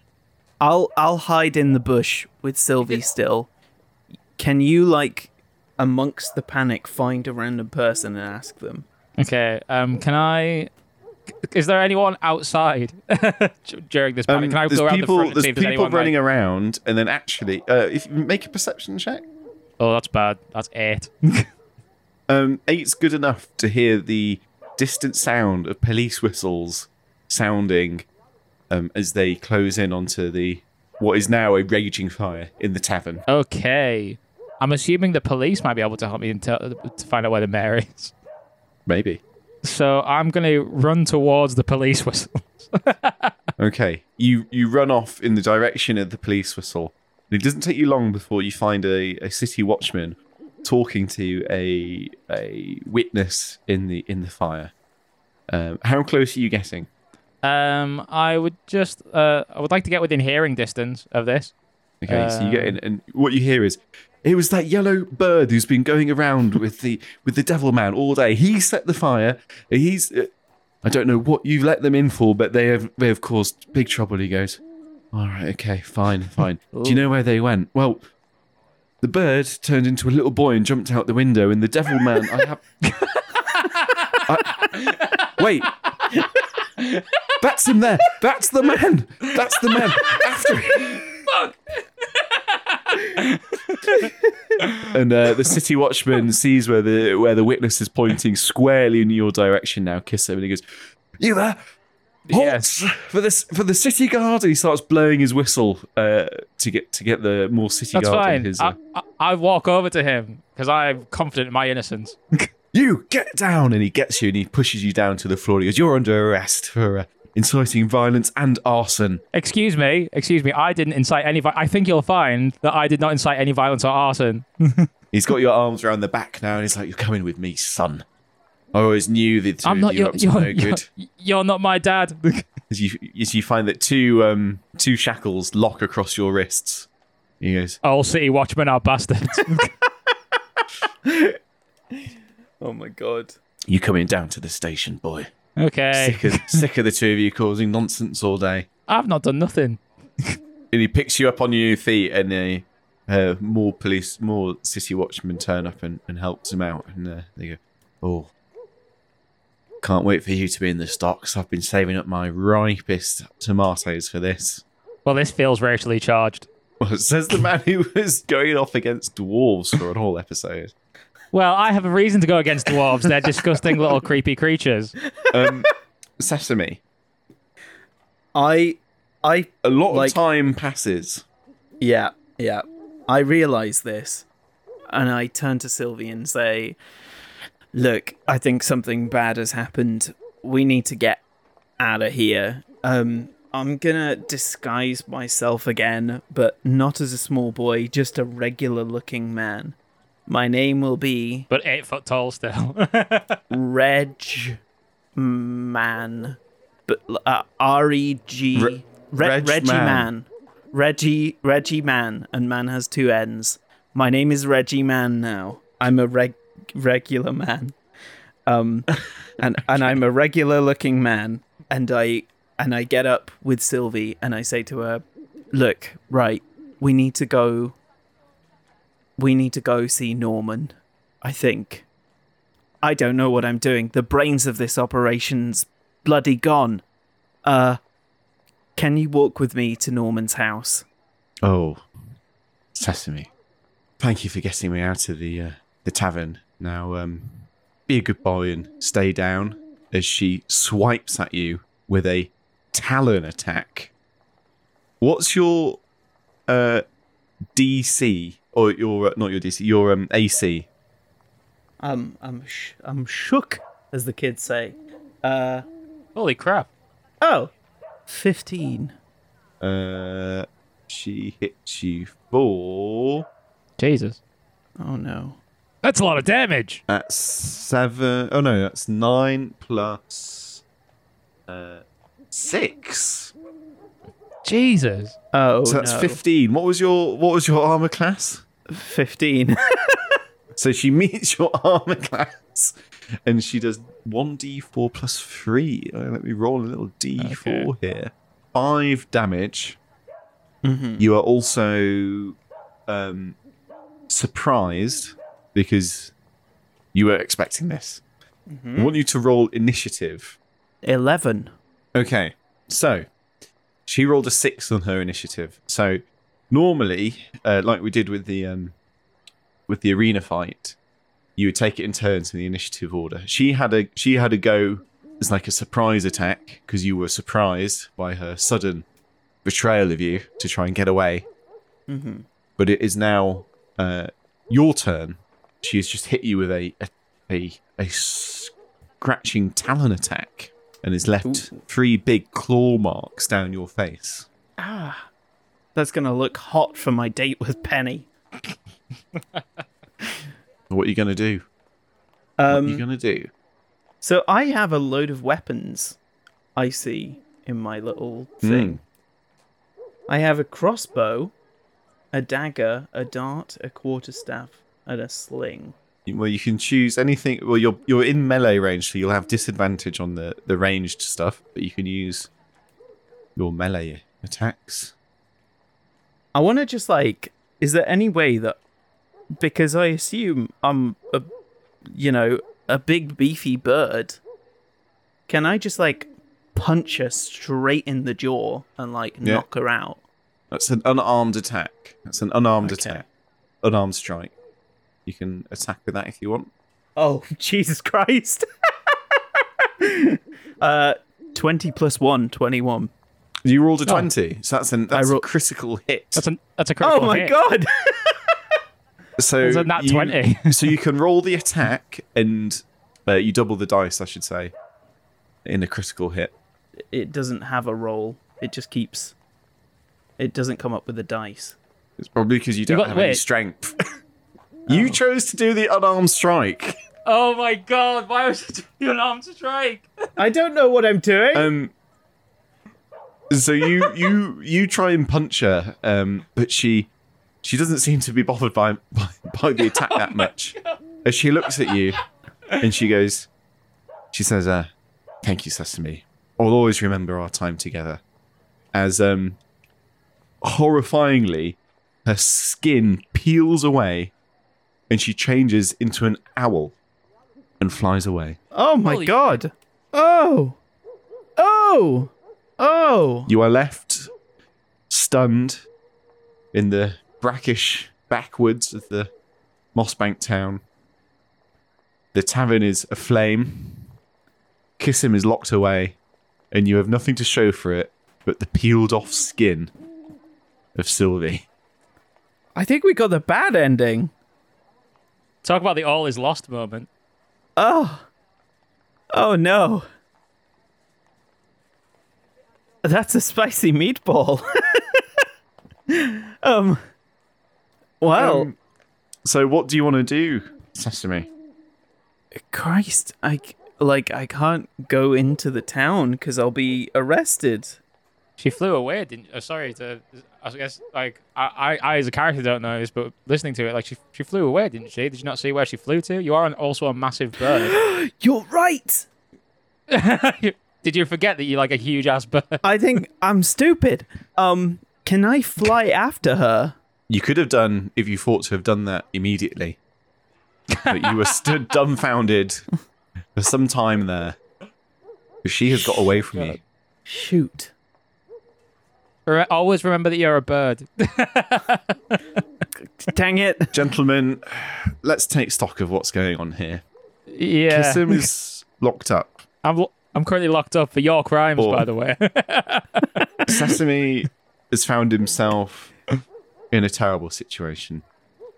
I'll I'll hide in the bush with Sylvie still. Can you like amongst the panic find a random person and ask them? Okay. Um. Can I? Is there anyone outside during this Um, panic? Can I there's go around the front and there's see if there's people anyone running like- around, and then actually, uh, if you make a perception check, Oh, that's bad. That's eight. um, eight's good enough to hear the distant sound of police whistles sounding um, as they close in onto the what is now a raging fire in the tavern. okay. I'm assuming the police might be able to help me tell, to find out where the mayor is. Maybe. So I'm gonna run towards the police whistle. Okay, you you run off in the direction of the police whistle. And it doesn't take you long before you find a, a city watchman talking to a a witness in the in the fire. Um, how close are you getting? Um, I would just, uh, I would like to get within hearing distance of this. Okay, so you get Um, in, and what you hear is, it was that yellow bird who's been going around with the with the devil man all day. He set the fire. He's, uh, I don't know what you've let them in for, but they have they have caused big trouble. He goes, all right, okay, fine, fine. Do you know where they went? Well, the bird turned into a little boy and jumped out the window, and the devil man. I have. I- wait. That's him there. That's the man. That's the man. After Fuck. and uh, the city watchman sees where the where the witness is pointing squarely in your direction. Now, Kissam, and he goes, "You there? Halt Yes. for this for the city guard." And he starts blowing his whistle uh, to get to get the more city That's guard. in fine. His, I, uh, I, I walk over to him because I'm confident in my innocence. You get down! And he gets you and he pushes you down to the floor. He goes, You're under arrest for uh, inciting violence and arson. Excuse me, excuse me. I didn't incite any. Vi- I think you'll find that I did not incite any violence or arson. He's got your arms around the back now and he's like, You're coming with me, son. I always knew that 2 I'm not you your, you're, no you're, good. you're not my dad. As you, as you find that two um, two shackles lock across your wrists. He goes, All city watchmen are bastards. Oh my god. You coming down to the station, boy. okay, Sick of, sick of the two of you causing nonsense all day. I've not done nothing. And he picks you up on your feet, and uh, uh, more police, more city watchmen turn up and, and helps him out. And uh, they go, "Oh, can't wait for you to be in the stocks. I've been saving up my ripest tomatoes for this." Well, this feels racially charged. Well, says the man who was going off against dwarves for a whole episode. Well, I have a reason to go against dwarves. They're disgusting little creepy creatures. Um, Sesame. I I A lot Like- of time passes. yeah, yeah. I realize this. And I turn to Sylvie and say, "Look, I think something bad has happened. We need to get out of here. Um I'm gonna disguise myself again, but not as a small boy, just a regular looking man. My name will be But eight foot tall still. Reg Man, but uh, R E G Re- Re- Reg Reggie Man. Man. Reggie Reggie Man, and Man has two N's. My name is Reggie Man now. I'm a reg- regular man, um, and and I'm a regular looking man. And I and I get up with Sylvie and I say to her, "Look, right, we need to go. We need to go see Norman. I think." I don't know what I'm doing. The brains of this operation's bloody gone. Uh, can you walk with me to Norman's house? Oh, Sesame. Thank you for getting me out of the uh, the tavern. Now, um, be a good boy and stay down. As she swipes at you with a talon attack. What's your uh, DC or your uh, not your DC? Your um, AC. Um, I'm sh- I'm shook, as the kids say. Uh, Holy crap. oh, 15. Uh, she hits you for Jesus. Oh no. That's a lot of damage. That's seven. Oh no, that's nine plus uh, six. Jesus. Oh so that's no. fifteen. What was your What was your armor class? 15. So she meets your armor class, and she does one d four plus three. Uh, let me roll a little d four here. Five damage. Mhm. You are also um, surprised because you were expecting this. I want you to roll initiative. 11. Okay, so she rolled a six on her initiative. So normally, uh, like we did with the um, with the arena fight, you would take it in turns in the initiative order. She had a she had a go as like a surprise attack because you were surprised by her sudden betrayal of you to try and get away. Mm-hmm. But it is now uh, your turn. She has just hit you with a a, a, a scratching talon attack and has left three big claw marks down your face. Ah, that's gonna look hot for my date with Penny. What are you going to do? what are you Um, going to do? so I have a load of weapons I see in my little thing. I have a crossbow, a dagger, a dart, a quarterstaff, and a sling. Well, you can choose anything. Well, you're you're in melee range, so you'll have disadvantage on the the ranged stuff, but you can use your melee attacks. I want to just like, is there any way that, because I assume I'm a, you know, a big beefy bird, can I just like punch her straight in the jaw and like Yeah. knock her out? That's an unarmed attack. That's an unarmed Okay. attack. Unarmed strike. You can attack with that if you want. Oh, Jesus Christ. uh, 20 plus 1, 21. You rolled a twenty, so that's an that's roll- a critical hit. That's a that's a critical hit. Oh my hit. god. So It's a you- 20. so you can roll the attack and uh, you double the dice, I should say, in a critical hit. It doesn't have a roll. It just keeps. It doesn't come up with a dice. It's probably because you don't got- have any wait. strength. you chose to do the unarmed strike. Oh my god, why was it an unarmed strike? I don't know what I'm doing. Um. So you you you try and punch her, um, but she she doesn't seem to be bothered by by, by the attack that much. As she looks at you, and she goes, she says, uh, "Thank you, Sesame. I'll always remember our time together." As um, horrifyingly, her skin peels away, and she changes into an owl, and flies away. oh my Holy god. Oh. Oh. Oh. You are left stunned in the brackish backwoods of the Mossbank town. The tavern is aflame. Kissam is locked away, and you have nothing to show for it but the peeled off skin of Sylvie. I think we got the bad ending. Talk about the all is lost moment. Oh. Oh no. That's a spicy meatball. um. Well, Um, so, what do you want to do, Sesame? Christ, I like I can't go into the town because I'll be arrested. She flew away, didn't? Uh, sorry to, I guess like I, I, I as a character don't know this, but listening to it, like she, she flew away, didn't she? Did you not see where she flew to? You are an, also a massive bird. You're right. Did you forget that you're like a huge ass bird? I think I'm stupid. Um, can I fly after her? You could have done if you thought to have done that immediately. but you were stood dumbfounded for some time there. 'Cause She has got away from you. Shoot. Re- Always remember that you're a bird. Dang it. Gentlemen, let's take stock of what's going on here. yeah, Kissam is locked up. I'm lo- I'm currently locked up for your crimes, Or- by the way. Sesame has found himself in a terrible situation.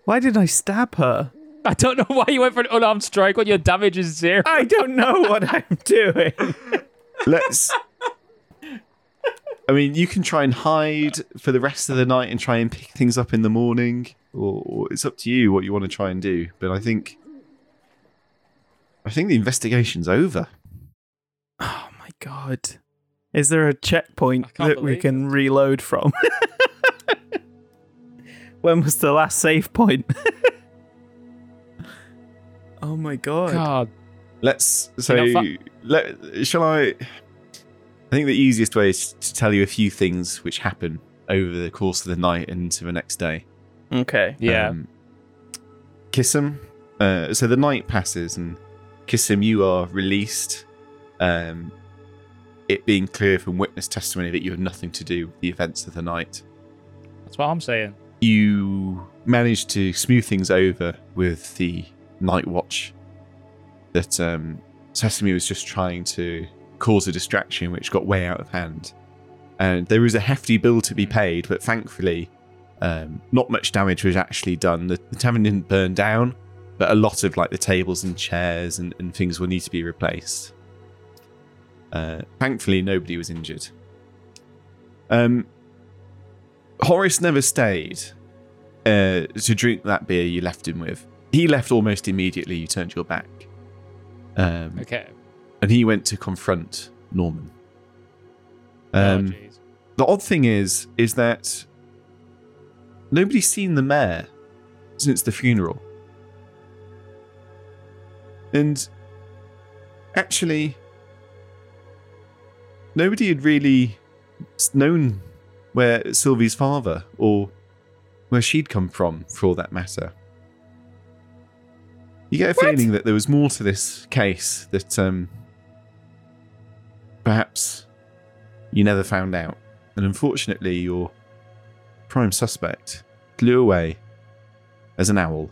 Why did I stab her? I don't know why you went for an unarmed strike when your damage is zero. I don't know what I'm doing. Let's. I mean, you can try and hide for the rest of the night and try and pick things up in the morning, or, or it's up to you what you want to try and do. But I think, I think the investigation's over. Oh my god. Is there a checkpoint that we believe can reload from? when was the last save point? oh my god. God, Let's so You're not let shall I? I think the easiest way is to tell you a few things which happen over the course of the night and into the next day. Okay. yeah. Um, Kissam. Uh, so the night passes, and Kissam, you are released. Um, it being clear from witness testimony that you have nothing to do with the events of the night. That's what I'm saying. You managed to smooth things over with the night watch. That um, Sesame was just trying to cause a distraction, which got way out of hand. And there was a hefty bill to be paid, but thankfully, um, not much damage was actually done. The, the tavern didn't burn down, but a lot of like the tables and chairs and, and things will need to be replaced. Uh, thankfully, nobody was injured. Um, Horace never stayed uh, to drink that beer you left him with. He left almost immediately. You turned your back, um, Okay. and he went to confront Norman. oh, Um, jeez. the odd thing is, is that nobody's seen the mayor since the funeral. And actually, nobody had really known where Sylvie's father or where she'd come from, for all that matter. You get a feeling that there was more to this case that um, perhaps you never found out. And unfortunately, your prime suspect flew away as an owl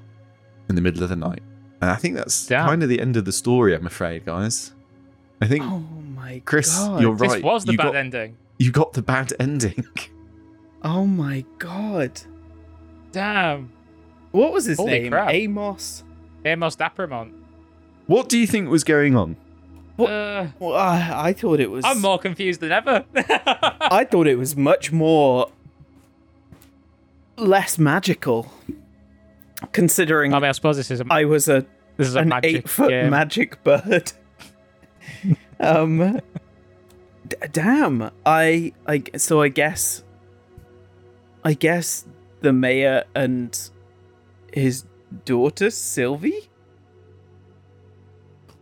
in the middle of the night. And I think that's Damn. kind of the end of the story, I'm afraid, guys. I think, Oh my Chris, god. you're right. This was the you bad got, ending. You got the bad ending. Oh my god. Damn. What was his Holy name? crap. Amos. Amos Dappermont. What do you think was going on? What- Uh, Well, I, I thought it was. I'm more confused than ever. I thought it was much more less magical. Considering I mean, I suppose this is a I was a this is a an magic eight foot game. magic bird. um, d- damn. I. so I guess. I guess the mayor and his daughter Sylvie,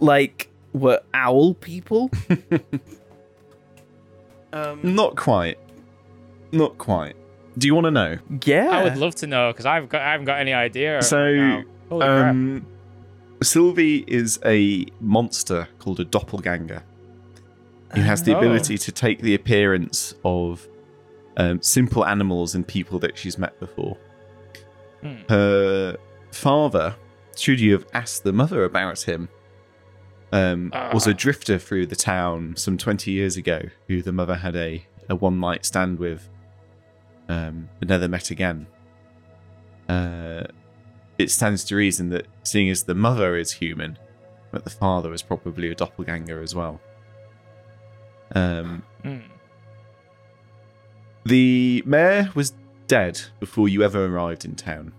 like, were owl people. um, Not quite. Not quite. Do you want to know? yeah. I would love to know because I've got I haven't got any idea. So, now. Holy crap. Sylvie is a monster called a doppelganger. Who has the Oh. ability to take the appearance of um, simple animals and people that she's met before. Hmm. Her father, should you have asked the mother about him, um, was Ah. a drifter through the town some 20 years ago who the mother had a, a one night stand with, um, but never met again. Uh, it stands to reason that seeing as the mother is human, that the father is probably a doppelganger as well. Um, Hmm. the mayor was dead before you ever arrived in town.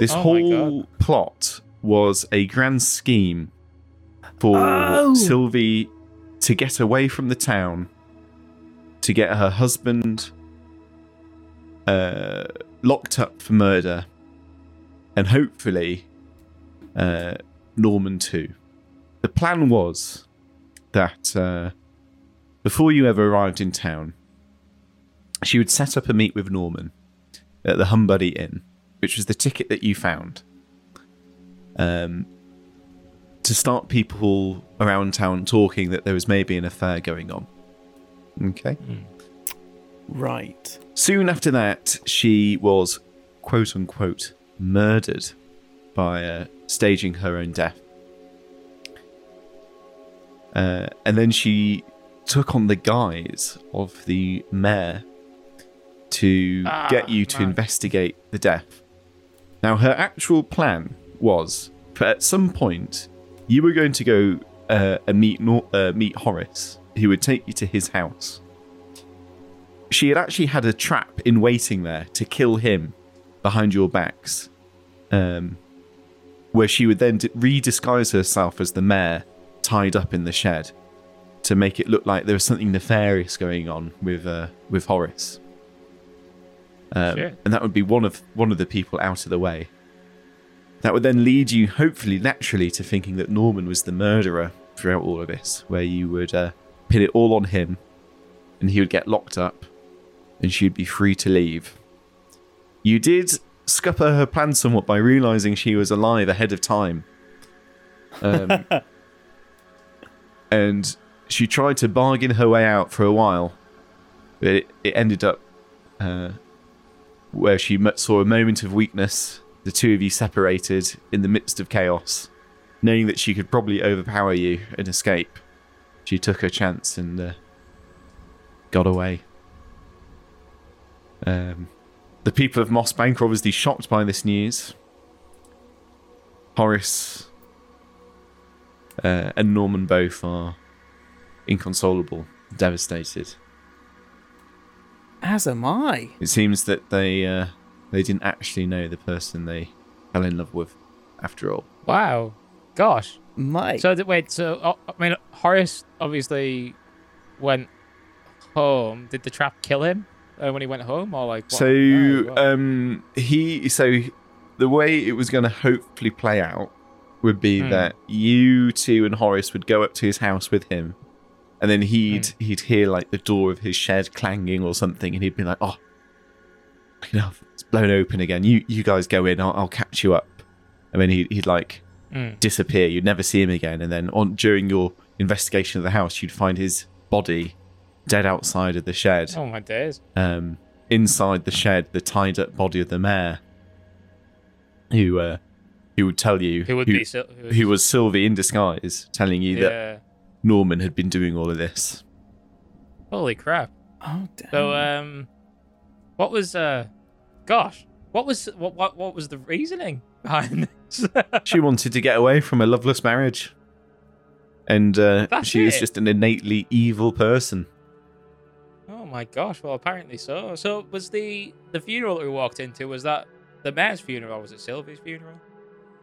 This oh whole plot was a grand scheme for Oh. Sylvie to get away from the town, to get her husband uh, locked up for murder, and hopefully uh, Norman too. The plan was that uh, before you ever arrived in town, she would set up a meet with Norman at the Humbuddy Inn, which was the ticket that you found. Um, to start people around town talking that there was maybe an affair going on. Okay. right. Soon after that, she was quote unquote murdered by uh, staging her own death. Uh, and then she took on the guise of the mayor to Ah, get you to man. investigate the death. Now, her actual plan was for at some point you were going to go uh, and meet Nor- uh, meet Horace, who would take you to his house she had actually had a trap in waiting there to kill him behind your backs, um, where she would then d- redisguise herself as the mayor tied up in the shed to make it look like there was something nefarious going on with uh, with Horace. Um, and that would be one of one of the people out of the way. That would then lead you, hopefully, naturally, to thinking that Norman was the murderer throughout all of this, where you would uh, pin it all on him, and he would get locked up, and she'd be free to leave. You did scupper her plan somewhat by realizing she was alive ahead of time. Um, and she tried to bargain her way out for a while, but it, it ended up uh, where she saw a moment of weakness. The two of you separated in the midst of chaos, knowing that she could probably overpower you and escape. She took her chance and uh, got away. Um, the people of Moss Bank are obviously shocked by this news. Horace uh, and Norman both are inconsolable, devastated. As am I. It seems that they uh, they didn't actually know the person they fell in love with, after all. Wow. Gosh. Mike. So th- wait. So oh, I mean, Horace obviously went home. Did the trap kill him uh, when he went home, or like? What? So what? um, he so the way it was going to hopefully play out would be Hmm. that you two and Horace would go up to his house with him, and then he'd Hmm. he'd hear like the door of his shed clanging or something, and he'd be like, "Oh, you know, it's blown open again. You you guys go in. I'll, I'll catch you up." And then he'd he'd like Mm. disappear. You'd never see him again. And then on during your investigation of the house, you'd find his body dead outside of the shed Oh my days. um, inside the shed the tied up body of the mayor, who uh, who would tell you Who would be? Sil- who, who was Sylvie in disguise, telling you that Norman had been doing all of this. Holy crap. oh damn. So um, what was uh, gosh, What was what what what was the reasoning behind this? She wanted to get away from a loveless marriage. And uh, That's she was just an innately evil person. Oh my gosh! Well, apparently so. So was the the funeral that we walked into? Was that the mayor's funeral? or Was it Sylvie's funeral?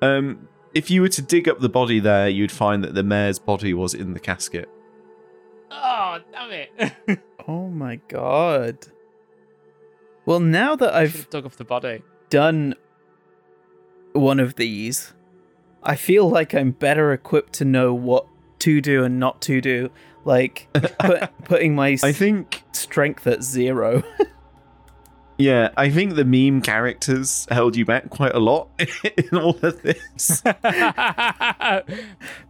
Um, if you were to dig up the body there, you'd find that the mayor's body was in the casket. Oh damn it! Oh my god. Well, now that I've I've dug up the body. done one of these, I feel like I'm better equipped to know what to do and not to do. Like put, putting my I think, strength at zero. yeah, I think the meme characters held you back quite a lot in all of this.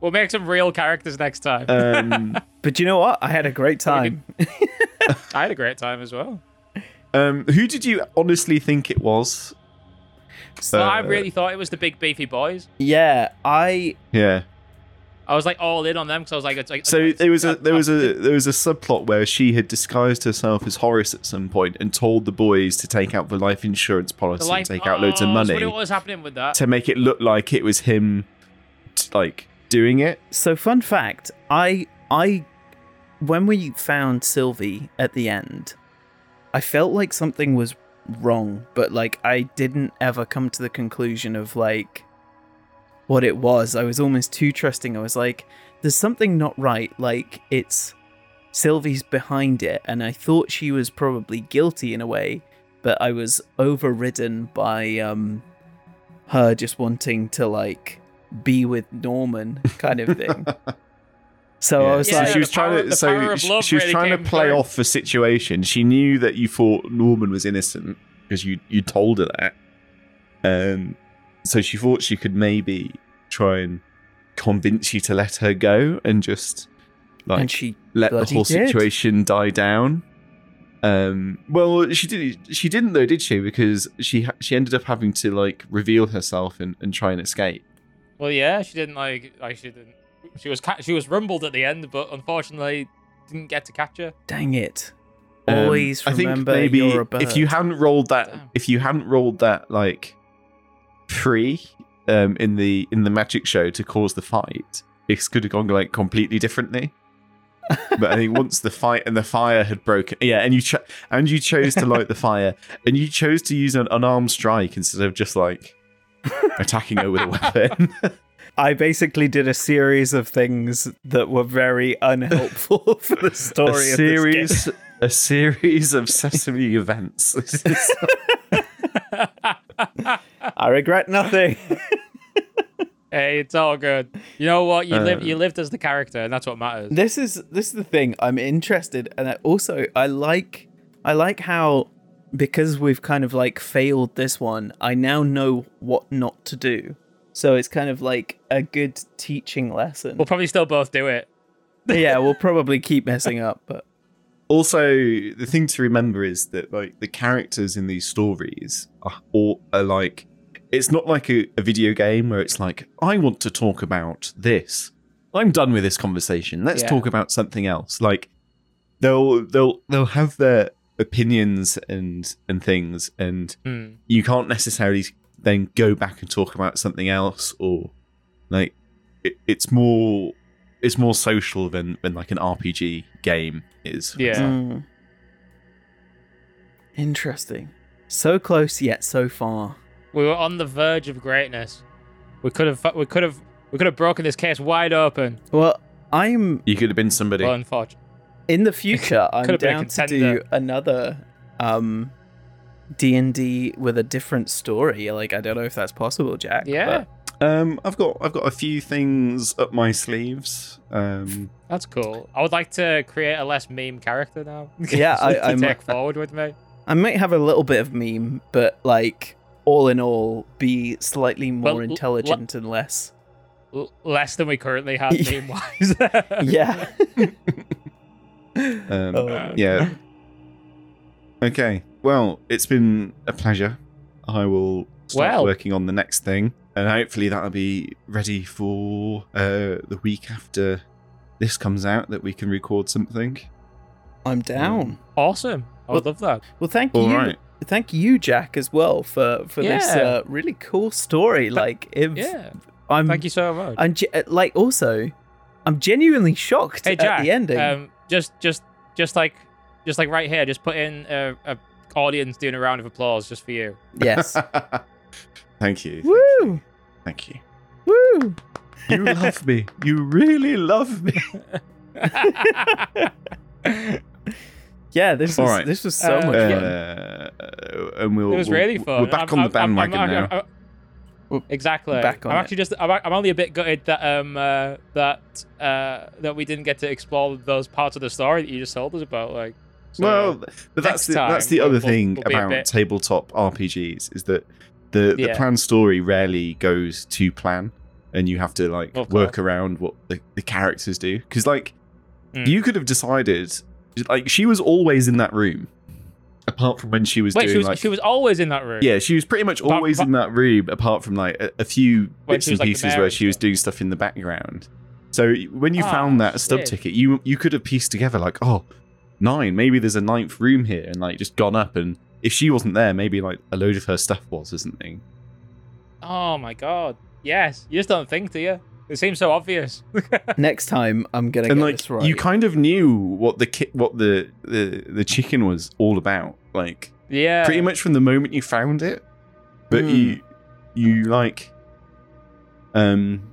we'll make some real characters next time. Um, but you know what? I had a great time. I had a great time as well. um, who did you honestly think it was? So I Uh, really thought it was the big beefy boys. yeah, I Yeah. I was like all in on them because I was like, it's like So it's- there was a there was a there was a subplot where she had disguised herself as Horace at some point and told the boys to take out the life insurance policy life- and take out loads of Oh, money So what was happening with that? to make it look like it was him, like doing it. So fun fact, I I when we found Sylvie at the end, I felt like something was wrong, but like I didn't ever come to the conclusion of like what it was. I was almost too trusting. I was like there's something not right, like it's Sylvie's behind it and I thought she was probably guilty in a way, but I was overridden by um her just wanting to like be with Norman kind of thing. So I was Yeah, like, she was the power- trying to so she, she was really trying to play through. off the situation. She knew that you thought Norman was innocent because you you told her that. Um, so she thought she could maybe try and convince you to let her go and just like and she let the whole did. situation die down. Um, well, she did. She didn't though, did she? Because she ha- she ended up having to like reveal herself and, and try and escape. Well, yeah, she didn't like. Like she didn't. She was ca- she was rumbled at the end, but unfortunately didn't get to catch her. dang it. Um, Always I think remember maybe you're a bird. if you hadn't rolled that, Damn. if you hadn't rolled that like free um, in the in the magic show to cause the fight, it could have gone like completely differently. but I think once the fight and the fire had broken, yeah, and you cho- and you chose to light the fire, and you chose to use an unarmed strike instead of just like attacking her with a weapon. I basically did a series of things that were very unhelpful for the a story of this series, a series of sesame events. This is- game. I regret nothing. Hey, it's all good. You know what? You live. Uh, You lived as the character, and that's what matters. this is this is the thing. I'm interested, and I also I like I like how because we've kind of like failed this one. I now know what not to do. So it's kind of like a good teaching lesson. We'll probably still both do it. yeah, we'll probably keep messing up, but also the thing to remember is that like the characters in these stories are all are like it's not like a, a video game where it's like i want to talk about this i'm done with this conversation let's Yeah. talk about something else like they'll they'll they'll have their opinions and and things and Hmm. you can't necessarily then go back and talk about something else or like it, it's more it's more social than than like an rpg game is Yeah. Mm. Interesting. So close yet so far. We were on the verge of greatness. We could have. We could have. We could have broken this case wide open. Well, I'm You could have been somebody. Well, unfortunately. in the future. I'm Could've been down to do another um D and D with a different story. Like I don't know if that's possible, Jack. Yeah, Um, I've got I've got a few things up my sleeves. Um, that's cool. I would like to create a less meme character now. Yeah, I- to I'm- take forward with me. I might have a little bit of meme, but like all in all, be slightly more Well, l- intelligent and less. L- less than we currently have Yeah. meme wise. Yeah. um, Oh. yeah. Okay. Well, it's been a pleasure. I will start Well. working on the next thing, and hopefully that'll be ready for uh, the week after this comes out. That we can record something. I'm down. awesome. I would love that. Well, thank All you. right. thank you, Jack, as well for for this uh, really cool story. Like, if Yeah. I'm, Thank you so much. I'm ge- uh, like also, I'm genuinely shocked hey at the ending. um, just just just like just like right here, just put in a, a audience doing a round of applause just for you. yes. Thank you. Woo! Thank you. Woo! You love me. You really love me. Yeah, this All was right. this was so Uh, much fun. Uh, and we'll. It was we'll- really fun. We're back I'm- on the I'm- I'm- bandwagon I'm- now. I'm- We're exactly. back on I'm it. actually just. I'm, I'm only a bit gutted that um uh, that uh that we didn't get to explore those parts of the story that you just told us about. Like, so- well, but that's the, that's the other we'll- thing we'll be a about bit- tabletop RPGs is that the the plan story rarely goes to plan, and you have to like work around what the, the characters do. Because like Mm. you could have decided, like she was always in that room, apart from when she was wait, doing she was like she was always in that room. Yeah, she was pretty much always apart- in that room, apart from like a, a few bits and like, pieces where she was doing stuff in the background. So when you Ah, found that stub ticket, you you could have pieced together like, oh, nine, maybe there's a ninth room here, and like just gone up, and if she wasn't there, maybe like a load of her stuff was or something. Oh my god. Yes. You just don't think, do you? It seems so obvious. Next time, I'm gonna and get like this right. you kind of knew what the ki- what the, the the chicken was all about, like yeah. pretty much from the moment you found it but Hmm. you you like um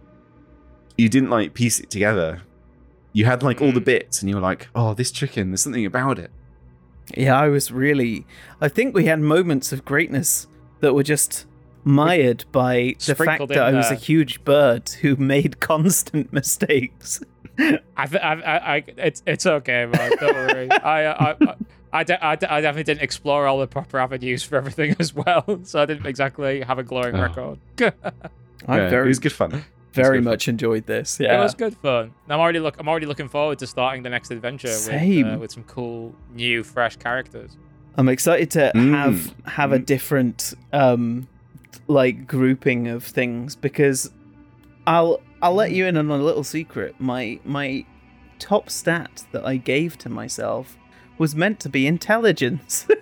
you didn't like piece it together you had like all the Hmm. bits and you were like oh this chicken there's something about it Yeah, I was really. I think we had moments of greatness that were just mired by the fact that I was a huge bird who made constant mistakes. I, th- I, I, I, it's, it's okay, man. Don't worry. I, I, I, I, de- I, de- I definitely didn't explore all the proper avenues for everything as well, so I didn't exactly have a glowing Oh. record. I Yeah, very, it was good fun very good fun. much enjoyed this. Yeah, It was good fun. And I'm already look. I'm already looking forward to starting the next adventure with, uh, with some cool, new, fresh characters. I'm excited to Mm. have have a Mm. different um like grouping of things because I'll I'll let you in on a little secret. My my top stat that I gave to myself was meant to be intelligence.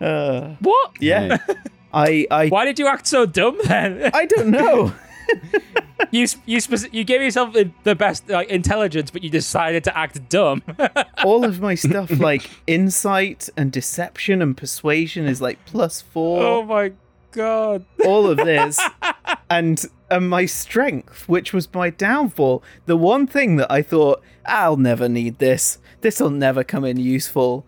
uh, What? yeah, I I Why did you act so dumb then? I don't know. you you you gave yourself the, the best like, intelligence, but you decided to act dumb. All of my stuff like insight and deception and persuasion is like plus four. oh my god. all of this and and my strength which was my downfall the one thing that i thought i'll never need this this will never come in useful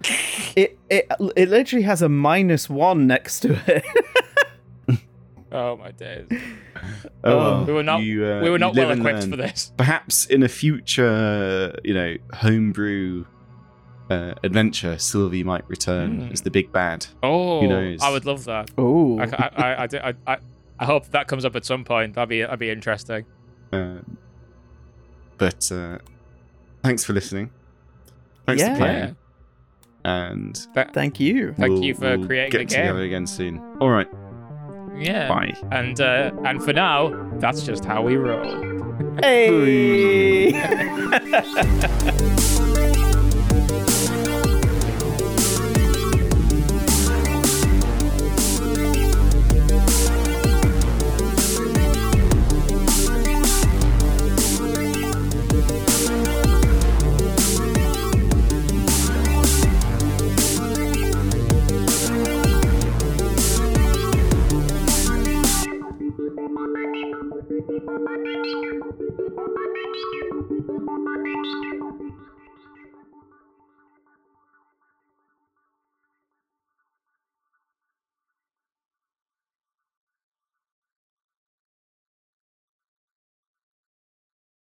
it it it literally has a minus one next to it Oh my days. oh, well, We were not you, uh, we were not well equipped for this. perhaps in a future you know homebrew uh, adventure sylvie might return Hmm. as the big bad Oh, Who knows? I would love that. oh I, I, I, I, I, I, I hope that comes up at some point. That'd be that'd be interesting. Um, but uh, thanks for listening. Thanks Yeah. for playing. And thank you Thank we'll- you for we'll creating get the game. together again soon. All right. Yeah. Bye. And uh, and for now, that's just how we roll. hey